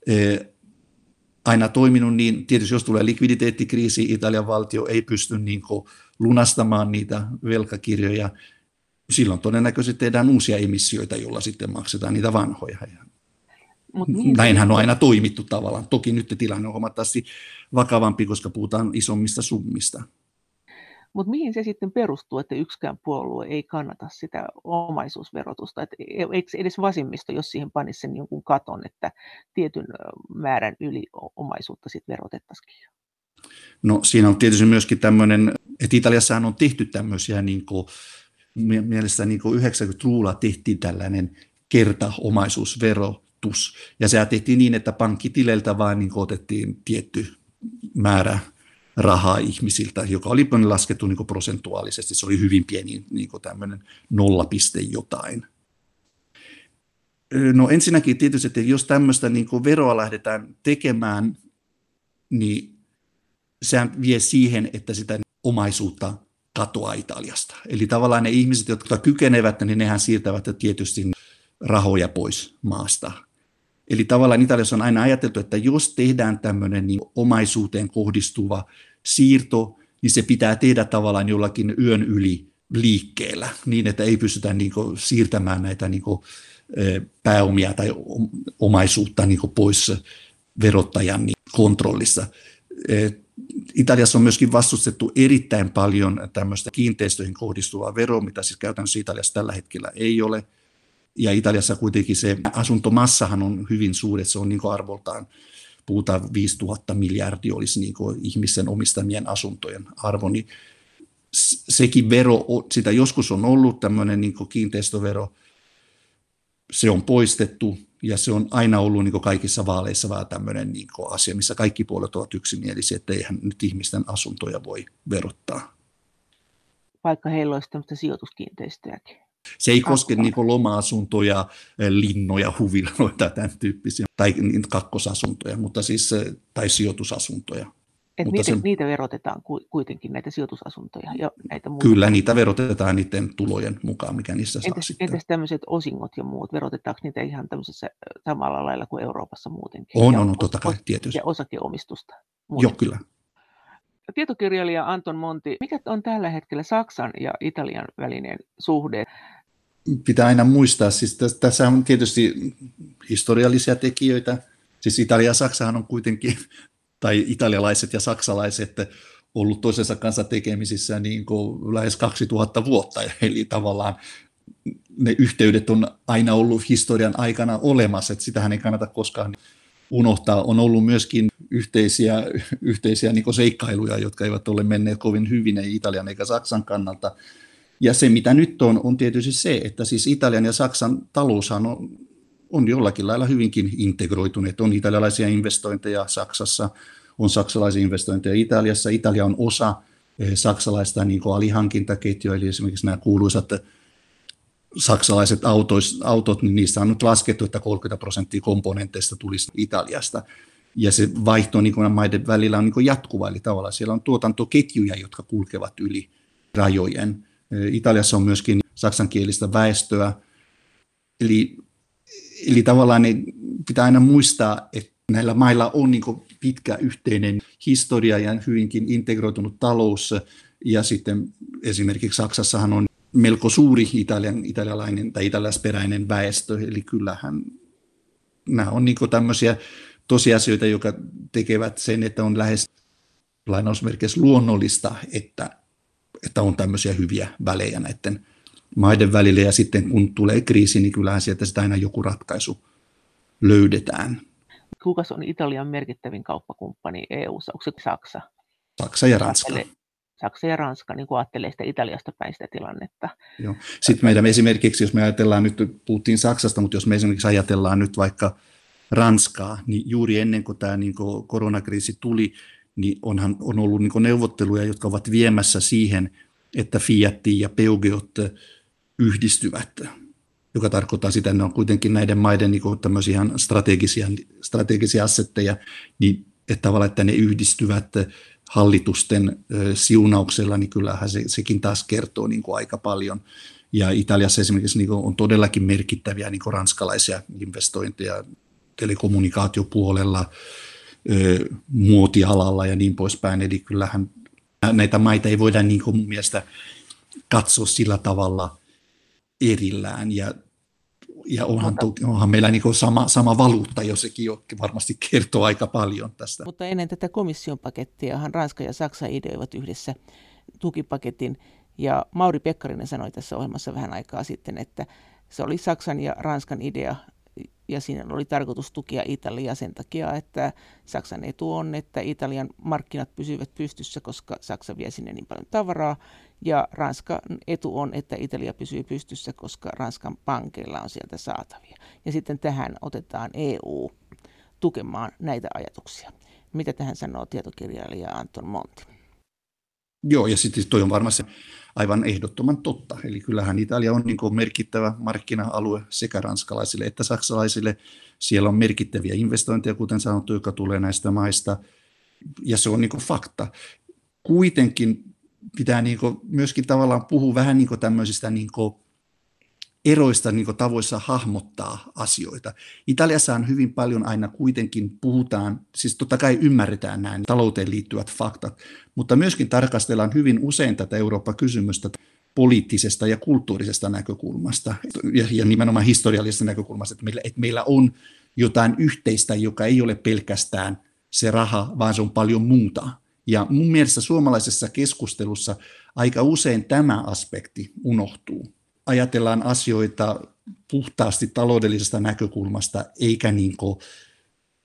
eh, aina toiminut niin, tietysti jos tulee likviditeettikriisi, Italian valtio ei pysty niin kuin, lunastamaan niitä velkakirjoja, silloin todennäköisesti tehdään uusia emissioita, joilla sitten maksetaan niitä vanhoja. Mut niin, Näinhän on aina toimittu tavallaan. Toki nyt tilanne on huomattavasti vakavampi, koska puhutaan isommista summista. Mutta mihin se sitten perustuu, että yksikään puolue ei kannata sitä omaisuusverotusta? Et e, eikö edes vasemmisto, jos siihen panisi sen jonkun katon, että tietyn määrän yli omaisuutta sitten verotettaisikin? No siinä on tietysti myöskin tämmöinen, että Italiassahan on tehty tämmöisiä niin kuin, mielestäni niin 90-luvulla tehtiin tällainen kertaomaisuusverotus. Ja se tehtiin niin, että pankkitileiltä vain niin otettiin tietty määrä rahaa ihmisiltä, joka oli laskettu niin prosentuaalisesti. Se oli hyvin pieni niin tämmöinen nollapiste jotain. No ensinnäkin tietysti, että jos tämmöistä niin veroa lähdetään tekemään, niin sehän vie siihen, että sitä omaisuutta katoaa Italiasta. Eli tavallaan ne ihmiset, jotka kykenevät, niin nehän siirtävät tietysti rahoja pois maasta. Eli tavallaan Italiassa on aina ajateltu, että jos tehdään tämmöinen niin omaisuuteen kohdistuva siirto, niin se pitää tehdä tavallaan jollakin yön yli liikkeellä, niin että ei pystytä niin kuin siirtämään näitä niin kuin pääomia tai omaisuutta niin kuin pois verottajan niin kontrollissa. Italiassa on myöskin vastustettu erittäin paljon tämmöistä kiinteistöihin kohdistuvaa veroa, mitä siis käytännössä Italiassa tällä hetkellä ei ole. Ja Italiassa kuitenkin se asuntomassahan on hyvin suuri, se on niin arvoltaan puhutaan 5000 miljardia olisi niin ihmisten omistamien asuntojen arvo, niin sekin vero, sitä joskus on ollut tämmöinen niin kiinteistövero, se on poistettu ja se on aina ollut niin kaikissa vaaleissa vaan tämmöinen niin asia, missä kaikki puolet ovat yksimielisiä, että eihän nyt ihmisten asuntoja voi verottaa. Vaikka heillä olisi tämmöistä sijoituskiinteistöjäkin. Se ei koske niin loma-asuntoja, linnoja, huviloita, tämän tyyppisiä, tai kakkosasuntoja, mutta siis, tai sijoitusasuntoja. Et niitä, se, niitä verotetaan kuitenkin, näitä sijoitusasuntoja ja näitä muuta. Kyllä, niitä verotetaan niiden tulojen mukaan, mikä niissä entäs, saa sitten. Entäs tämmöiset osingot ja muut, verotetaanko niitä ihan tämmöisessä samalla lailla kuin Euroopassa muutenkin? On, ja on, on totta kai, tietysti. Ja osakeomistusta. Muutenkin. Joo, kyllä. Tietokirjailija Anton Monti, mikä on tällä hetkellä Saksan ja Italian välinen suhde? Pitää aina muistaa, siis tässä on tietysti historiallisia tekijöitä, Siis Italia ja Saksahan on kuitenkin tai italialaiset ja saksalaiset ollut toisensa kanssa tekemisissä niin kuin lähes 2000 vuotta, eli tavallaan ne yhteydet on aina ollut historian aikana olemassa, että sitähän ei kannata koskaan unohtaa. On ollut myöskin yhteisiä, yhteisiä niin seikkailuja, jotka eivät ole menneet kovin hyvin, ei Italian eikä Saksan kannalta. Ja se, mitä nyt on, on tietysti se, että siis Italian ja Saksan taloushan on, on jollakin lailla hyvinkin integroituneet. On italialaisia investointeja Saksassa, on saksalaisia investointeja Italiassa. Italia on osa eh, saksalaista niin kuin alihankintaketjua, eli esimerkiksi nämä kuuluisat saksalaiset autois, autot, niin niistä on nyt laskettu, että 30 prosenttia komponenteista tulisi Italiasta. Ja se vaihto niin kuin maiden välillä on niin kuin jatkuva, eli tavallaan siellä on tuotantoketjuja, jotka kulkevat yli rajojen. Eh, Italiassa on myöskin saksankielistä väestöä, eli Eli tavallaan niin pitää aina muistaa, että näillä mailla on niin pitkä yhteinen historia ja hyvinkin integroitunut talous. Ja sitten esimerkiksi Saksassahan on melko suuri italian, italialainen tai italialaisperäinen väestö, eli kyllähän nämä on niin tämmöisiä tosiasioita, jotka tekevät sen, että on lähes lainausmerkeissä luonnollista, että, että on tämmöisiä hyviä välejä näiden maiden välillä ja sitten kun tulee kriisi, niin kyllähän sieltä sitä aina joku ratkaisu löydetään. Kuka on Italian merkittävin kauppakumppani EU-ssa? Onko se Saksa? Saksa ja Ranska. Saksa ja Ranska, niin kuin ajattelee sitä Italiasta päin sitä tilannetta. Joo. Sitten meidän esimerkiksi, jos me ajatellaan nyt, puhuttiin Saksasta, mutta jos me esimerkiksi ajatellaan nyt vaikka Ranskaa, niin juuri ennen kuin tämä niin kuin koronakriisi tuli, niin onhan, on ollut niin neuvotteluja, jotka ovat viemässä siihen, että Fiat ja Peugeot yhdistyvät, joka tarkoittaa sitä, että ne on kuitenkin näiden maiden niin tämmöisiä ihan strategisia, strategisia assetteja, niin että tavallaan, että ne yhdistyvät hallitusten siunauksella, niin kyllähän se, sekin taas kertoo niin kuin aika paljon. Ja Italiassa esimerkiksi niin on todellakin merkittäviä niin kuin ranskalaisia investointeja telekommunikaatiopuolella, muotialalla ja niin poispäin. Eli kyllähän näitä maita ei voida niin kuin mun mielestä katsoa sillä tavalla erillään ja ja onhan, onhan meillä niin sama, sama valuutta, jo sekin jo varmasti kertoo aika paljon tästä. Mutta ennen tätä komission pakettiahan Ranska ja Saksa ideoivat yhdessä tukipaketin. Ja Mauri Pekkarinen sanoi tässä ohjelmassa vähän aikaa sitten, että se oli Saksan ja Ranskan idea ja siinä oli tarkoitus tukea Italiaa sen takia, että Saksan etu on, että Italian markkinat pysyvät pystyssä, koska Saksa vie sinne niin paljon tavaraa, ja Ranskan etu on, että Italia pysyy pystyssä, koska Ranskan pankeilla on sieltä saatavia. Ja sitten tähän otetaan EU tukemaan näitä ajatuksia. Mitä tähän sanoo tietokirjailija Anton Monti? Joo, ja sitten toi on varmasti aivan ehdottoman totta. Eli kyllähän Italia on niin merkittävä markkina-alue sekä ranskalaisille että saksalaisille. Siellä on merkittäviä investointeja, kuten sanottu, joka tulee näistä maista, ja se on niin fakta. Kuitenkin pitää niin myöskin tavallaan puhua vähän niin tämmöisistä niin eroista niin tavoissa hahmottaa asioita. Italiassa on hyvin paljon aina kuitenkin puhutaan, siis totta kai ymmärretään nämä talouteen liittyvät faktat, mutta myöskin tarkastellaan hyvin usein tätä Eurooppa-kysymystä poliittisesta ja kulttuurisesta näkökulmasta ja, ja nimenomaan historiallisesta näkökulmasta, että meillä, että meillä on jotain yhteistä, joka ei ole pelkästään se raha, vaan se on paljon muuta. Ja mun mielestä suomalaisessa keskustelussa aika usein tämä aspekti unohtuu. Ajatellaan asioita puhtaasti taloudellisesta näkökulmasta, eikä niin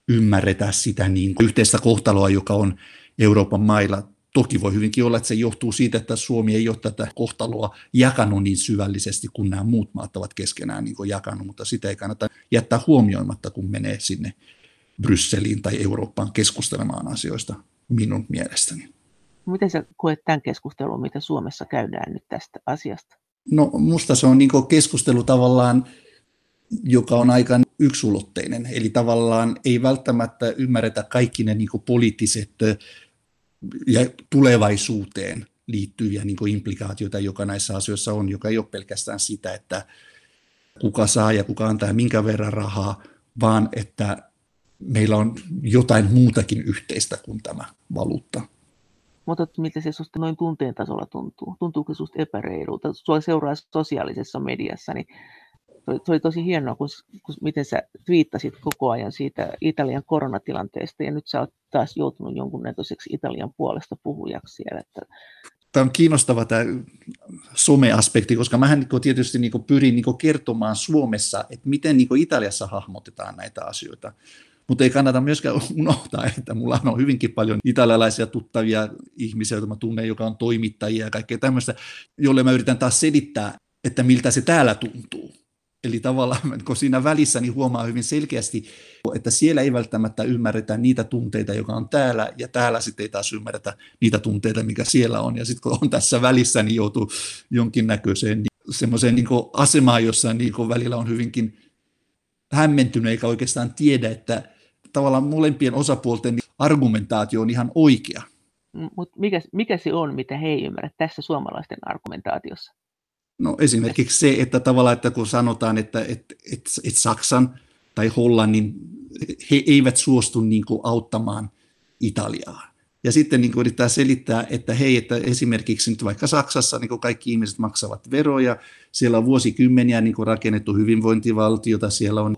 ymmärretä sitä niin yhteistä kohtaloa, joka on Euroopan mailla. Toki voi hyvinkin olla, että se johtuu siitä, että Suomi ei ole tätä kohtaloa jakanut niin syvällisesti kuin nämä muut maat ovat keskenään niin jakanut, mutta sitä ei kannata jättää huomioimatta, kun menee sinne Brysseliin tai Eurooppaan keskustelemaan asioista minun mielestäni. Miten sä koet tämän keskustelun, mitä Suomessa käydään nyt tästä asiasta? No musta se on niin keskustelu tavallaan, joka on aika yksulotteinen. Eli tavallaan ei välttämättä ymmärretä kaikki ne niin poliittiset ja tulevaisuuteen liittyviä niin implikaatioita, joka näissä asioissa on, joka ei ole pelkästään sitä, että kuka saa ja kuka antaa minkä verran rahaa, vaan että meillä on jotain muutakin yhteistä kuin tämä valuutta. Mutta miten se sinusta noin tunteen tasolla tuntuu? Tuntuuko sinusta epäreilulta? Sua seuraa sosiaalisessa mediassa, niin se oli tosi hienoa, kun, kun, miten sä twiittasit koko ajan siitä Italian koronatilanteesta, ja nyt sä oot taas joutunut jonkunnäköiseksi Italian puolesta puhujaksi siellä. Että... Tämä on kiinnostava tämä someaspekti, koska mähän niin tietysti niin pyrin niin kertomaan Suomessa, että miten niin Italiassa hahmotetaan näitä asioita. Mutta ei kannata myöskään unohtaa, että mulla on hyvinkin paljon italialaisia tuttavia ihmisiä, joita mä tunnen, joka on toimittajia ja kaikkea tämmöistä, jolle mä yritän taas selittää, että miltä se täällä tuntuu. Eli tavallaan, kun siinä välissä niin huomaa hyvin selkeästi, että siellä ei välttämättä ymmärretä niitä tunteita, joka on täällä, ja täällä sitten ei taas ymmärretä niitä tunteita, mikä siellä on. Ja sitten kun on tässä välissä, niin joutuu jonkinnäköiseen semmoiseen niin asemaan, jossa niin välillä on hyvinkin hämmentynyt, eikä oikeastaan tiedä, että tavallaan molempien osapuolten argumentaatio on ihan oikea. Mutta mikä, mikä se on, mitä he ei ymmärrä tässä suomalaisten argumentaatiossa? No esimerkiksi se, että tavallaan, että kun sanotaan, että, että, että, että Saksan tai Hollannin, he eivät suostu niin kuin auttamaan Italiaa. Ja sitten niin kuin yrittää selittää, että hei, että esimerkiksi nyt vaikka Saksassa niin kuin kaikki ihmiset maksavat veroja, siellä on vuosikymmeniä niin kuin rakennettu hyvinvointivaltiota, siellä on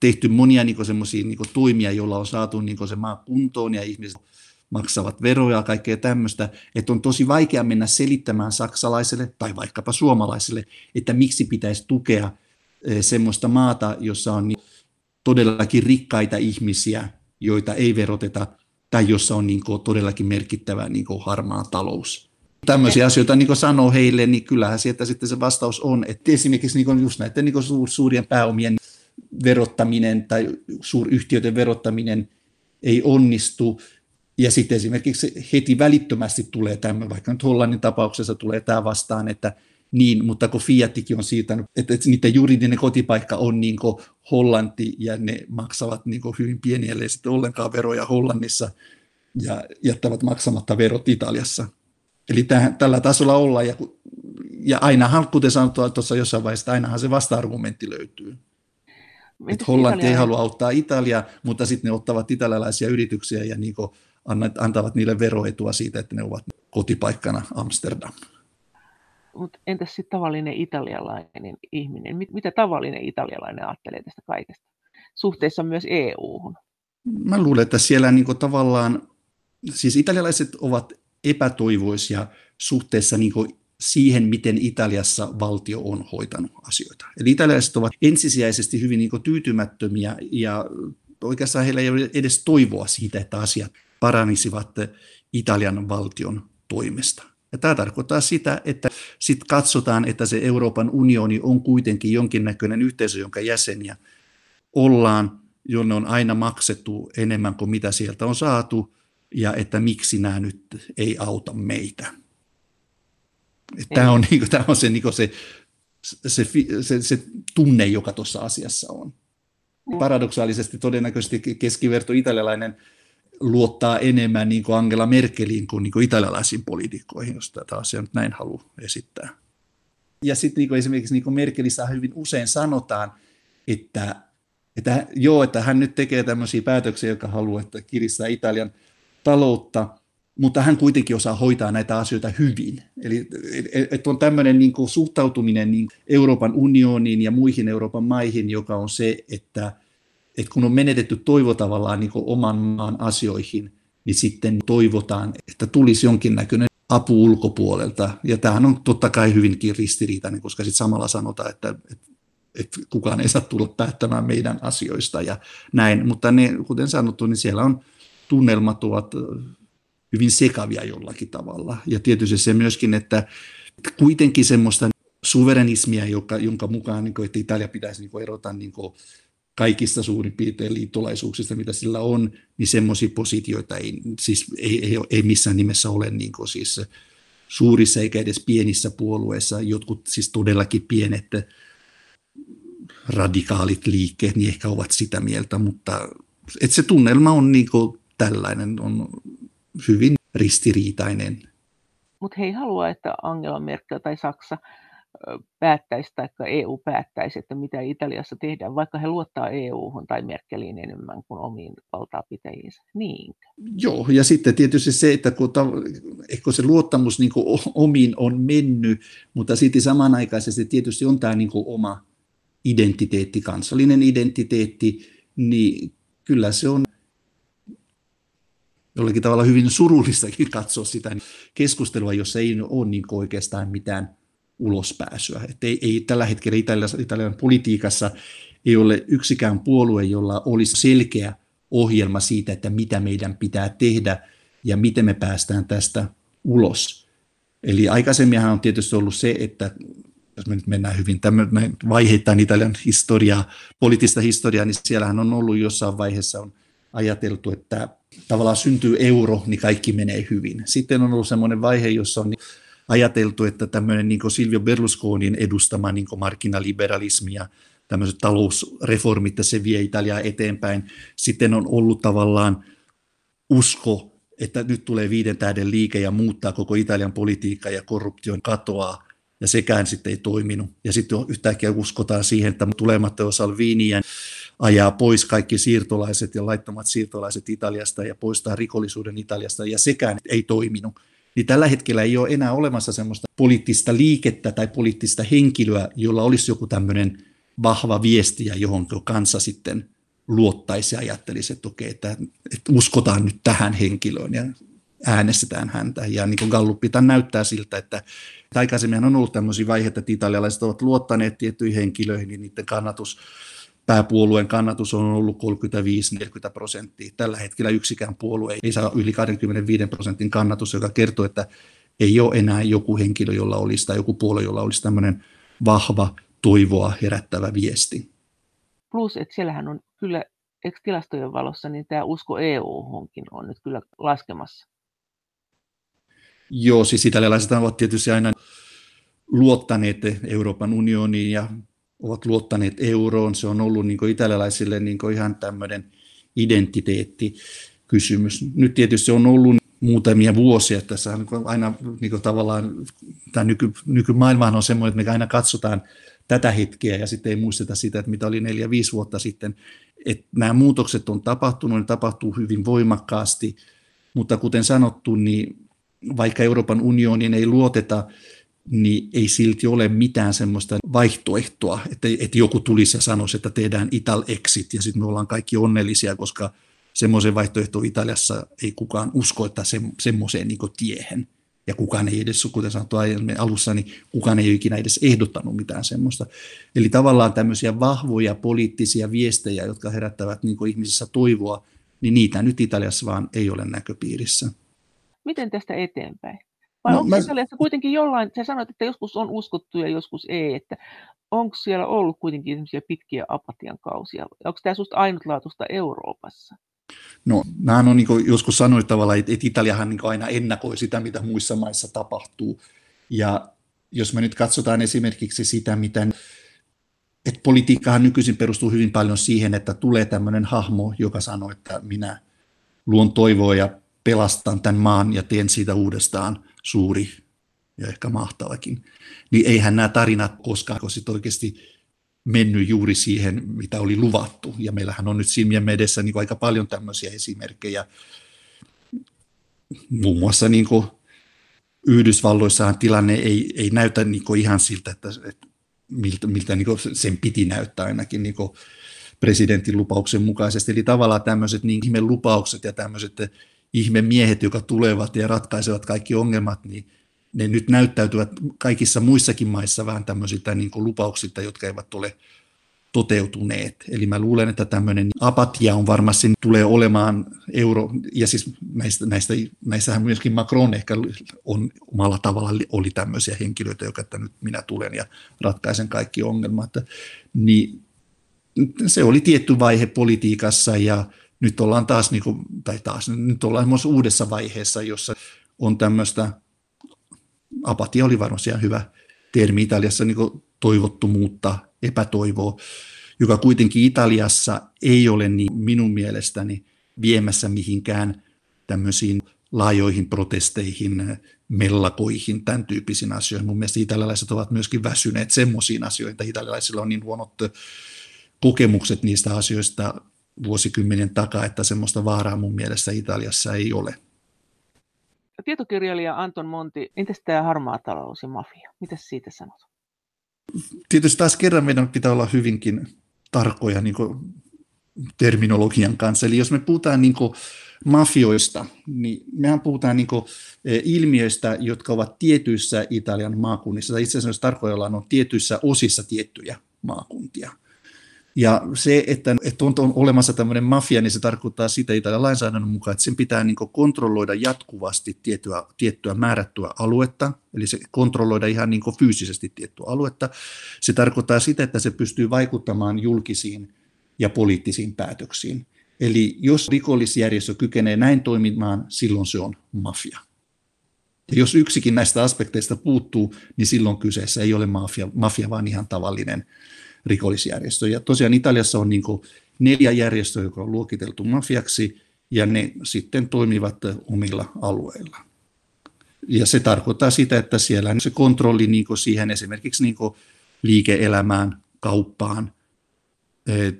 tehty monia niin semmoisia niin toimia, joilla on saatu niin se maa kuntoon ja ihmiset maksavat veroja ja kaikkea tämmöistä, että on tosi vaikea mennä selittämään saksalaiselle tai vaikkapa suomalaiselle, että miksi pitäisi tukea e, semmoista maata, jossa on niin todellakin rikkaita ihmisiä, joita ei veroteta, tai jossa on niin todellakin merkittävä niin harmaa talous. Tämmöisiä asioita niin sanoo heille, niin kyllähän sieltä sitten se vastaus on, että esimerkiksi niin just näiden niin suurien pääomien verottaminen tai suuryhtiöiden verottaminen ei onnistu, ja sitten esimerkiksi heti välittömästi tulee tämä, vaikka nyt Hollannin tapauksessa tulee tämä vastaan, että niin, mutta kun Fiatikin on siitä, että, niiden juridinen kotipaikka on niin Hollanti ja ne maksavat niin hyvin pieniä, eli sitten ollenkaan veroja Hollannissa ja jättävät maksamatta verot Italiassa. Eli tähän, tällä tasolla ollaan ja, ja ainahan, kuten sanottu tuossa jossain vaiheessa, ainahan se vasta-argumentti löytyy. Että Hollanti Italia... ei halua auttaa Italiaa, mutta sitten ne ottavat italialaisia yrityksiä ja niin antavat niille veroetua siitä, että ne ovat kotipaikkana Amsterdam. Mutta entäs sitten tavallinen italialainen ihminen? Mit, mitä tavallinen italialainen ajattelee tästä kaikesta? Suhteessa myös EU-hun. Mä luulen, että siellä niin tavallaan, siis italialaiset ovat epätoivoisia suhteessa niin siihen, miten Italiassa valtio on hoitanut asioita. Eli italialaiset ovat ensisijaisesti hyvin niin tyytymättömiä ja oikeastaan heillä ei ole edes toivoa siitä, että asiat paranisivat Italian valtion toimesta. Ja tämä tarkoittaa sitä, että sitten katsotaan, että se Euroopan unioni on kuitenkin jonkinnäköinen yhteisö, jonka jäseniä ollaan, jonne on aina maksettu enemmän kuin mitä sieltä on saatu, ja että miksi nämä nyt ei auta meitä. Tämä on, niin kuin, tämä on se, niin kuin se, se, se, se tunne, joka tuossa asiassa on. Paradoksaalisesti todennäköisesti keskiverto italialainen luottaa enemmän niin kuin Angela Merkeliin kuin, niin kuin italialaisiin poliitikkoihin, jos tätä asiaa nyt näin haluaa esittää. Ja sitten niin esimerkiksi niin kuin Merkelissä hyvin usein sanotaan, että, että joo, että hän nyt tekee tämmöisiä päätöksiä, jotka haluaa, että kiristää Italian taloutta, mutta hän kuitenkin osaa hoitaa näitä asioita hyvin. Eli että on tämmöinen niin kuin suhtautuminen niin Euroopan unioniin ja muihin Euroopan maihin, joka on se, että, että kun on menetetty toivo tavallaan niin oman maan asioihin, niin sitten toivotaan, että tulisi jonkinnäköinen apu ulkopuolelta. Ja tämähän on totta kai hyvinkin ristiriitainen, koska sitten samalla sanotaan, että, että, että kukaan ei saa tulla päättämään meidän asioista ja näin. Mutta ne, kuten sanottu, niin siellä on tunnelmat ovat hyvin sekavia jollakin tavalla. Ja tietysti se myöskin, että kuitenkin semmoista suverenismia, joka, jonka mukaan niin kuin, että Italia pitäisi niin kuin, erota niin kuin, kaikista suurin piirtein liittolaisuuksista, mitä sillä on, niin semmoisia positioita ei, siis ei, ei, ei missään nimessä ole niin kuin, siis suurissa eikä edes pienissä puolueissa, jotkut siis todellakin pienet radikaalit liikkeet, niin ehkä ovat sitä mieltä, mutta että se tunnelma on niin kuin tällainen, on hyvin ristiriitainen. Mutta he ei halua, että Angela Merkel tai Saksa päättäisi tai EU päättäisi, että mitä Italiassa tehdään, vaikka he luottaa EU-hun tai Merkeliin enemmän kuin omiin valtaapitäjiinsä. Niin. Joo, ja sitten tietysti se, että kun, ta, ehkä se luottamus niin kuin omiin on mennyt, mutta sitten samanaikaisesti tietysti on tämä niin kuin oma identiteetti, kansallinen identiteetti, niin kyllä se on jollakin tavalla hyvin surullistakin katsoa sitä keskustelua, jossa ei ole niin oikeastaan mitään ulospääsyä. Että ei, ei tällä hetkellä Italian, Italian politiikassa ei ole yksikään puolue, jolla olisi selkeä ohjelma siitä, että mitä meidän pitää tehdä ja miten me päästään tästä ulos. Eli aikaisemminhan on tietysti ollut se, että jos me nyt mennään hyvin tämmöinen vaiheittain Italian historiaa, poliittista historiaa, niin siellähän on ollut jossain vaiheessa on ajateltu, että tavallaan syntyy euro, niin kaikki menee hyvin. Sitten on ollut semmoinen vaihe, jossa on ajateltu, että tämmöinen niin Silvio Berlusconin edustama niin markkinaliberalismi ja tämmöiset talousreformit, että se vie Italiaa eteenpäin. Sitten on ollut tavallaan usko, että nyt tulee viiden tähden liike ja muuttaa koko Italian politiikkaa ja korruption katoaa, ja sekään sitten ei toiminut. Ja sitten yhtäkkiä uskotaan siihen, että tulematta Salvini ja ajaa pois kaikki siirtolaiset ja laittomat siirtolaiset Italiasta ja poistaa rikollisuuden Italiasta, ja sekään ei toiminut niin tällä hetkellä ei ole enää olemassa semmoista poliittista liikettä tai poliittista henkilöä, jolla olisi joku tämmöinen vahva viesti ja johon kansa sitten luottaisi ja ajattelisi, että okei, että, että uskotaan nyt tähän henkilöön ja äänestetään häntä. Ja niin kuin Galluppi näyttää siltä, että aikaisemmin on ollut tämmöisiä vaiheita, että italialaiset ovat luottaneet tiettyihin henkilöihin, niin niiden kannatus pääpuolueen kannatus on ollut 35-40 prosenttia. Tällä hetkellä yksikään puolue ei saa yli 25 prosentin kannatus, joka kertoo, että ei ole enää joku henkilö, jolla olisi tai joku puolue, jolla olisi tämmöinen vahva, toivoa herättävä viesti. Plus, että siellähän on kyllä, eikö tilastojen valossa, niin tämä usko EU-hunkin on nyt kyllä laskemassa. Joo, siis italialaiset ovat tietysti aina luottaneet Euroopan unioniin ja ovat luottaneet euroon. Se on ollut niin italialaisille niin ihan tämmöinen identiteettikysymys. Nyt tietysti se on ollut muutamia vuosia. Tässä on aina niin tavallaan, tämä nyky, nykymaailmahan on semmoinen, että me aina katsotaan tätä hetkeä ja sitten ei muisteta sitä, että mitä oli neljä, viisi vuotta sitten. Että nämä muutokset on tapahtunut, ne tapahtuu hyvin voimakkaasti, mutta kuten sanottu, niin vaikka Euroopan unionin ei luoteta niin ei silti ole mitään semmoista vaihtoehtoa, että, että joku tulisi ja sanoisi, että tehdään Ital exit ja sitten me ollaan kaikki onnellisia, koska semmoisen vaihtoehto Italiassa ei kukaan usko, että se, semmoiseen niin tiehen. Ja kukaan ei edes, kuten sanottu aiemmin alussa, niin kukaan ei ikinä edes ehdottanut mitään semmoista. Eli tavallaan tämmöisiä vahvoja poliittisia viestejä, jotka herättävät niin ihmisissä toivoa, niin niitä nyt Italiassa vaan ei ole näköpiirissä. Miten tästä eteenpäin? Vai no, onko mä... Italiassa kuitenkin jollain, sä sanoit, että joskus on uskottu ja joskus ei, että onko siellä ollut kuitenkin pitkiä apatian kausia? Onko tämä susta ainutlaatuista Euroopassa? No, mä on niin joskus sanoin tavallaan, että Italiahan niin aina ennakoi sitä, mitä muissa maissa tapahtuu. Ja jos me nyt katsotaan esimerkiksi sitä, miten että politiikkahan nykyisin perustuu hyvin paljon siihen, että tulee tämmöinen hahmo, joka sanoo, että minä luon toivoa ja pelastan tämän maan ja teen siitä uudestaan suuri ja ehkä mahtavakin, niin eihän nämä tarinat koskaan sit oikeasti mennyt juuri siihen, mitä oli luvattu. Ja meillähän on nyt silmien edessä niin aika paljon tämmöisiä esimerkkejä. Muun muassa niin Yhdysvalloissahan tilanne ei, ei näytä niin ihan siltä, että, että miltä, miltä niin sen piti näyttää ainakin niin presidentin lupauksen mukaisesti. Eli tavallaan tämmöiset niin lupaukset ja tämmöiset ihmemiehet, jotka tulevat ja ratkaisevat kaikki ongelmat, niin ne nyt näyttäytyvät kaikissa muissakin maissa vähän tämmöisiltä niin kuin lupauksilta, jotka eivät ole toteutuneet. Eli mä luulen, että tämmöinen apatia on varmasti tulee olemaan euro, ja siis näistä, näistä, näissähän myöskin Macron ehkä on omalla tavalla oli tämmöisiä henkilöitä, joka että nyt minä tulen ja ratkaisen kaikki ongelmat. Niin se oli tietty vaihe politiikassa ja nyt ollaan taas, niin kuin, tai taas, nyt ollaan uudessa vaiheessa, jossa on tämmöistä, apatia oli varmasti ihan hyvä termi Italiassa, niin toivottomuutta, epätoivoa, joka kuitenkin Italiassa ei ole niin minun mielestäni viemässä mihinkään tämmöisiin laajoihin protesteihin, mellakoihin, tämän tyyppisiin asioihin. Mun mielestä italialaiset ovat myöskin väsyneet semmoisiin asioihin, että italialaisilla on niin huonot kokemukset niistä asioista vuosikymmenen takaa, että semmoista vaaraa mun mielestä Italiassa ei ole. Tietokirjailija Anton Monti, entäs tämä harmaa talous ja mafia? Mitä siitä sanot? Tietysti taas kerran meidän pitää olla hyvinkin tarkoja niin terminologian kanssa. Eli jos me puhutaan niin kuin mafioista, niin mehän puhutaan niin kuin e, ilmiöistä, jotka ovat tietyissä Italian maakunnissa, tai itse asiassa jos tarkoillaan on tietyissä osissa tiettyjä maakuntia – ja se, että, että on, on olemassa tämmöinen mafia, niin se tarkoittaa sitä Italian lainsäädännön mukaan, että sen pitää niin kontrolloida jatkuvasti tiettyä, tiettyä määrättyä aluetta, eli se kontrolloida ihan niin fyysisesti tiettyä aluetta. Se tarkoittaa sitä, että se pystyy vaikuttamaan julkisiin ja poliittisiin päätöksiin. Eli jos rikollisjärjestö kykenee näin toimimaan, silloin se on mafia. Ja jos yksikin näistä aspekteista puuttuu, niin silloin kyseessä ei ole mafia, mafia vaan ihan tavallinen rikollisjärjestö. Ja tosiaan Italiassa on niin neljä järjestöä, jotka on luokiteltu mafiaksi, ja ne sitten toimivat omilla alueilla. Ja se tarkoittaa sitä, että siellä se kontrolli niin siihen esimerkiksi niin liike-elämään, kauppaan, e,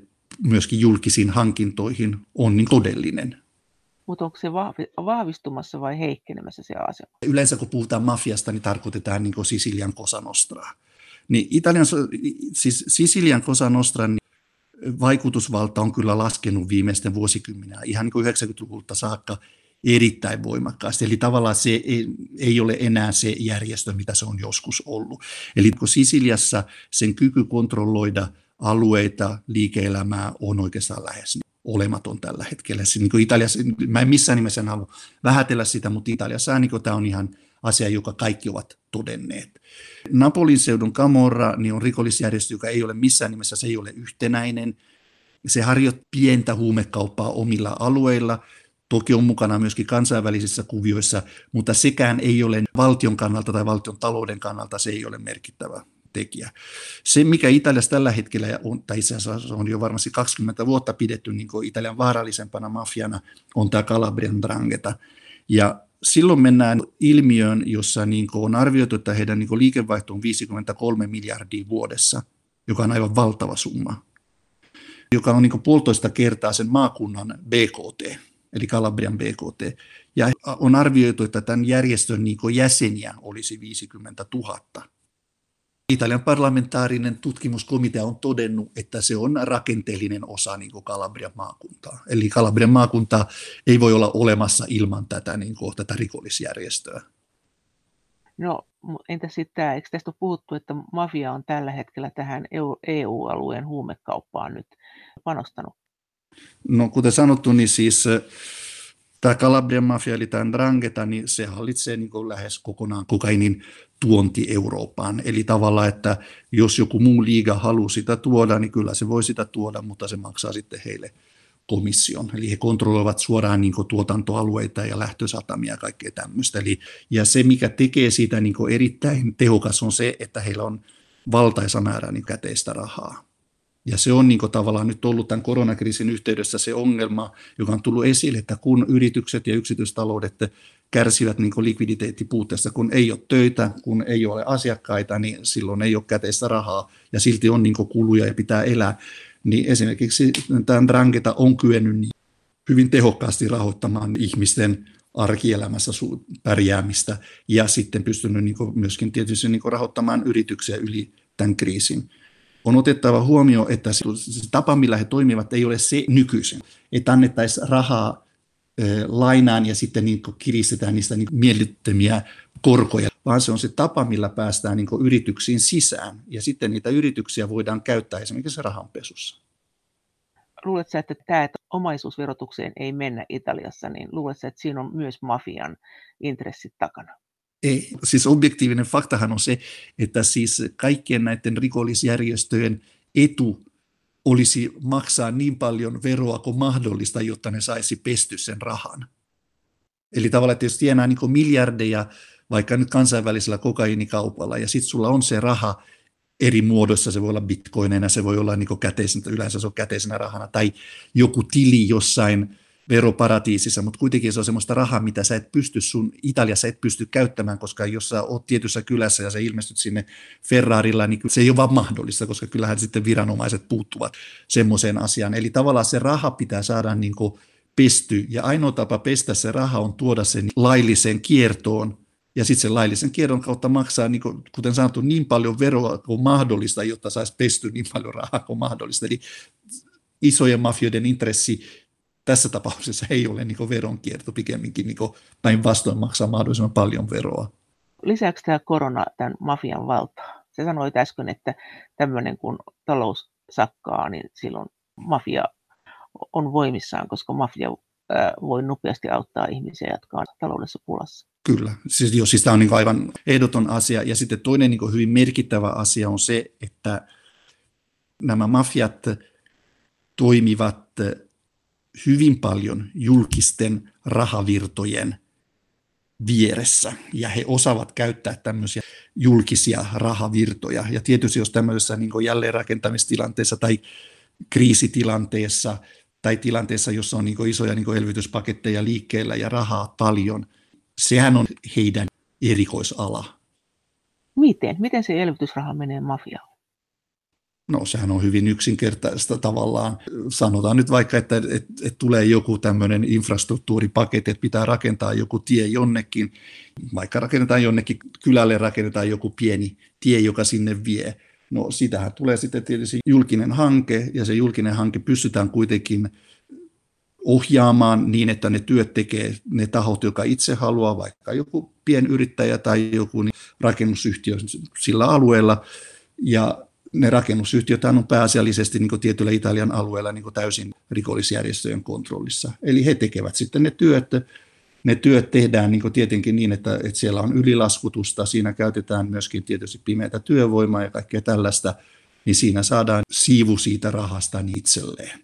myöskin julkisiin hankintoihin on niin todellinen. Mutta onko se vahvistumassa vai heikkenemässä se asema? Yleensä kun puhutaan mafiasta, niin tarkoitetaan niin Sisilian kosanostraa. Niin Italian, siis Sisilian Cosa Nostran vaikutusvalta on kyllä laskenut viimeisten vuosikymmenä, ihan niin kuin 90-luvulta saakka erittäin voimakkaasti. Eli tavallaan se ei, ei ole enää se järjestö, mitä se on joskus ollut. Eli kun Sisiliassa sen kyky kontrolloida alueita, liike-elämää on oikeastaan lähes olematon tällä hetkellä. Se, niin kuin Italiassa, mä en missään nimessä halua vähätellä sitä, mutta Italiassa niin tämä on ihan asia, joka kaikki ovat todenneet. Napolin seudun Camorra niin on rikollisjärjestö, joka ei ole missään nimessä, se ei ole yhtenäinen. Se harjoittaa pientä huumekauppaa omilla alueilla. Toki on mukana myöskin kansainvälisissä kuvioissa, mutta sekään ei ole valtion kannalta tai valtion talouden kannalta, se ei ole merkittävä tekijä. Se, mikä Italiassa tällä hetkellä on, tai itse asiassa on jo varmasti 20 vuotta pidetty niin Italian vaarallisempana mafiana, on tämä Calabrian Drangeta. Ja silloin mennään ilmiöön, jossa niin on arvioitu, että heidän niin liikevaihto on 53 miljardia vuodessa, joka on aivan valtava summa, joka on niin puolitoista kertaa sen maakunnan BKT, eli Kalabrian BKT. Ja on arvioitu, että tämän järjestön niin jäseniä olisi 50 000. Italian parlamentaarinen tutkimuskomitea on todennut, että se on rakenteellinen osa niin kuin Kalabrian maakuntaa. Eli Kalabrian maakunta ei voi olla olemassa ilman tätä, niin kuin, tätä rikollisjärjestöä. No entä sitten eikö tästä ole puhuttu, että mafia on tällä hetkellä tähän EU-alueen huumekauppaan nyt panostanut? No kuten sanottu, niin siis tämä Kalabrian mafia, eli tämä Drangheta, niin se hallitsee niin lähes kokonaan kokainin tuonti Eurooppaan. Eli tavallaan, että jos joku muu liiga haluaa sitä tuoda, niin kyllä se voi sitä tuoda, mutta se maksaa sitten heille komission. Eli he kontrolloivat suoraan niin tuotantoalueita ja lähtösatamia ja kaikkea tämmöistä. Eli, ja se, mikä tekee siitä niin erittäin tehokas, on se, että heillä on valtaisa määrä niin käteistä rahaa. Ja se on niin tavallaan nyt ollut tämän koronakriisin yhteydessä se ongelma, joka on tullut esille, että kun yritykset ja yksityistaloudet kärsivät niin likviditeettipuutteesta, kun ei ole töitä, kun ei ole asiakkaita, niin silloin ei ole käteistä rahaa ja silti on niin kuluja ja pitää elää. Niin esimerkiksi tämä Drangeta on kyennyt hyvin tehokkaasti rahoittamaan ihmisten arkielämässä pärjäämistä ja sitten pystynyt niin myöskin tietysti niin rahoittamaan yrityksiä yli tämän kriisin on otettava huomioon, että se, tapa, millä he toimivat, ei ole se nykyisen. Että annettaisiin rahaa lainaan ja sitten niin kiristetään niistä niin miellyttömiä korkoja, vaan se on se tapa, millä päästään niin yrityksiin sisään. Ja sitten niitä yrityksiä voidaan käyttää esimerkiksi rahanpesussa. Luuletko että tämä, että omaisuusverotukseen ei mennä Italiassa, niin luuletko että siinä on myös mafian intressit takana? Ei, siis objektiivinen faktahan on se, että siis kaikkien näiden rikollisjärjestöjen etu olisi maksaa niin paljon veroa kuin mahdollista, jotta ne saisi pesty sen rahan. Eli tavallaan, että jos tienaa niin miljardeja vaikka nyt kansainvälisellä kokainikaupalla, ja sitten sulla on se raha eri muodoissa, se voi olla bitcoineina, se voi olla niin käteisenä, yleensä se on käteisenä rahana, tai joku tili jossain veroparatiisissa, mutta kuitenkin se on semmoista rahaa, mitä sä et pysty sun, Italiassa et pysty käyttämään, koska jos sä oot tietyssä kylässä ja sä ilmestyt sinne Ferrarilla, niin se ei ole vaan mahdollista, koska kyllähän sitten viranomaiset puuttuvat semmoiseen asiaan. Eli tavallaan se raha pitää saada niin pesty, ja ainoa tapa pestä se raha on tuoda sen lailliseen kiertoon, ja sitten sen laillisen kierron kautta maksaa, niin kuin, kuten sanottu, niin paljon veroa kuin mahdollista, jotta saisi pesty niin paljon rahaa kuin mahdollista. Eli isojen mafioiden intressi tässä tapauksessa ei ole niin veronkierto, pikemminkin niin päinvastoin maksaa mahdollisimman paljon veroa. Lisäksi tämä korona tämän mafian valtaa? Se sanoi äsken, että tämmöinen kun talous sakkaa, niin silloin mafia on voimissaan, koska mafia voi nopeasti auttaa ihmisiä, jotka on taloudessa pulassa. Kyllä, siis, jo, siis tämä on niin aivan ehdoton asia. Ja sitten toinen niin hyvin merkittävä asia on se, että nämä mafiat toimivat hyvin paljon julkisten rahavirtojen vieressä, ja he osaavat käyttää tämmöisiä julkisia rahavirtoja. Ja tietysti jos tämmöisessä niin jälleenrakentamistilanteessa tai kriisitilanteessa tai tilanteessa, jossa on niin isoja niin elvytyspaketteja liikkeellä ja rahaa paljon, sehän on heidän erikoisala. Miten? Miten se elvytysraha menee mafiaan? No sehän on hyvin yksinkertaista tavallaan. Sanotaan nyt vaikka, että, että, että tulee joku tämmöinen infrastruktuuripaketti, että pitää rakentaa joku tie jonnekin, vaikka rakennetaan jonnekin kylälle, rakennetaan joku pieni tie, joka sinne vie. No sitähän tulee sitten tietysti julkinen hanke, ja se julkinen hanke pystytään kuitenkin ohjaamaan niin, että ne työt tekee ne tahot, joka itse haluaa, vaikka joku pienyrittäjä tai joku rakennusyhtiö sillä alueella, ja ne rakennusyhtiöt on pääasiallisesti niin tietyllä Italian alueella niin täysin rikollisjärjestöjen kontrollissa. Eli he tekevät sitten ne työt, ne työt tehdään niin tietenkin niin, että, että siellä on ylilaskutusta, siinä käytetään myöskin tietysti pimeätä työvoimaa ja kaikkea tällaista, niin siinä saadaan siivu siitä rahasta itselleen.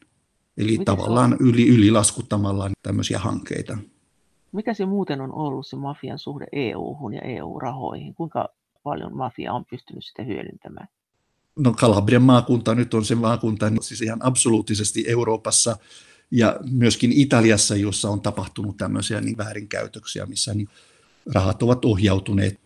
Eli Mitä tavallaan yli, ylilaskuttamalla tämmöisiä hankkeita. Mikä se muuten on ollut se mafian suhde EU-hun ja EU-rahoihin? Kuinka paljon mafia on pystynyt sitä hyödyntämään? No Kalabrian maakunta nyt on se maakunta siis ihan absoluuttisesti Euroopassa ja myöskin Italiassa, jossa on tapahtunut tämmöisiä niin väärinkäytöksiä, missä niin rahat ovat ohjautuneet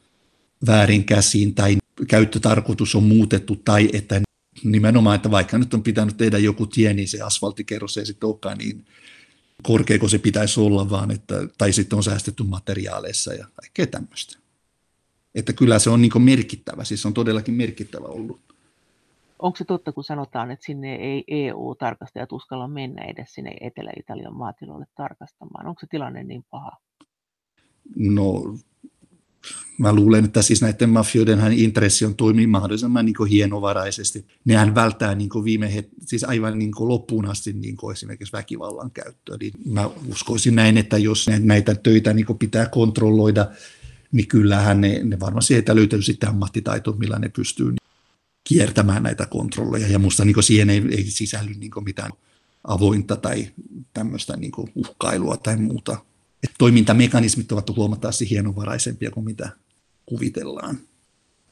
väärin käsiin tai käyttötarkoitus on muutettu tai että nimenomaan, että vaikka nyt on pitänyt tehdä joku tie, niin se asfalttikerros ei sitten olekaan niin korkea kuin se pitäisi olla, vaan että, tai sitten on säästetty materiaaleissa ja kaikkea tämmöistä. Että kyllä se on niin merkittävä, siis on todellakin merkittävä ollut onko se totta, kun sanotaan, että sinne ei EU-tarkastajat uskalla mennä edes sinne Etelä-Italian maatiloille tarkastamaan? Onko se tilanne niin paha? No, mä luulen, että siis näiden mafioiden intressi on toimia mahdollisimman niin hienovaraisesti. Nehän välttää niin viime het- siis aivan niin loppuun asti niin esimerkiksi väkivallan käyttöä. Eli mä uskoisin näin, että jos näitä töitä niin pitää kontrolloida, niin kyllähän ne, ne varmasti heitä löytyy sitten ammattitaito, millä ne pystyy kiertämään näitä kontrolleja, ja minusta niin siihen ei, ei sisälly niin mitään avointa tai tämmöistä niin uhkailua tai muuta. Et toimintamekanismit ovat huomattavasti hienovaraisempia kuin mitä kuvitellaan.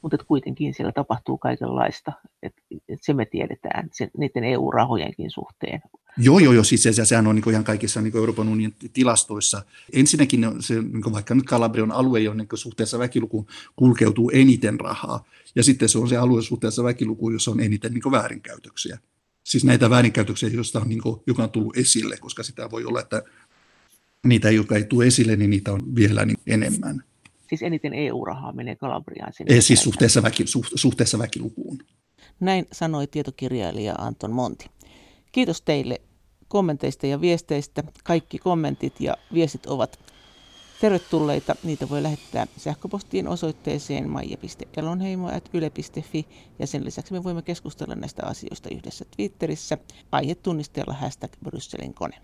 Mutta kuitenkin siellä tapahtuu kaikenlaista, että et se me tiedetään sen, niiden EU-rahojenkin suhteen. Joo, joo, joo, siis se, sehän on niin ihan kaikissa niin Euroopan unionin tilastoissa. Ensinnäkin se, niin vaikka nyt Kalabrion alue, jonne niin suhteessa väkilukuun kulkeutuu eniten rahaa, ja sitten se on se alue suhteessa väkilukuun, jossa on eniten niin väärinkäytöksiä. Siis näitä väärinkäytöksiä, joista on, niin kuin, joka on tullut esille, koska sitä voi olla, että niitä, jotka ei tule esille, niin niitä on vielä niin enemmän. Siis eniten EU-rahaa menee Kalabriaan. Sinne Ei, siis suhteessa, väki, suhteessa väkilukuun. Näin sanoi tietokirjailija Anton Monti. Kiitos teille kommenteista ja viesteistä. Kaikki kommentit ja viestit ovat tervetulleita. Niitä voi lähettää sähköpostiin osoitteeseen maija.elonheimo.yle.fi ja sen lisäksi me voimme keskustella näistä asioista yhdessä Twitterissä aihetunnisteella hashtag Brysselin kone.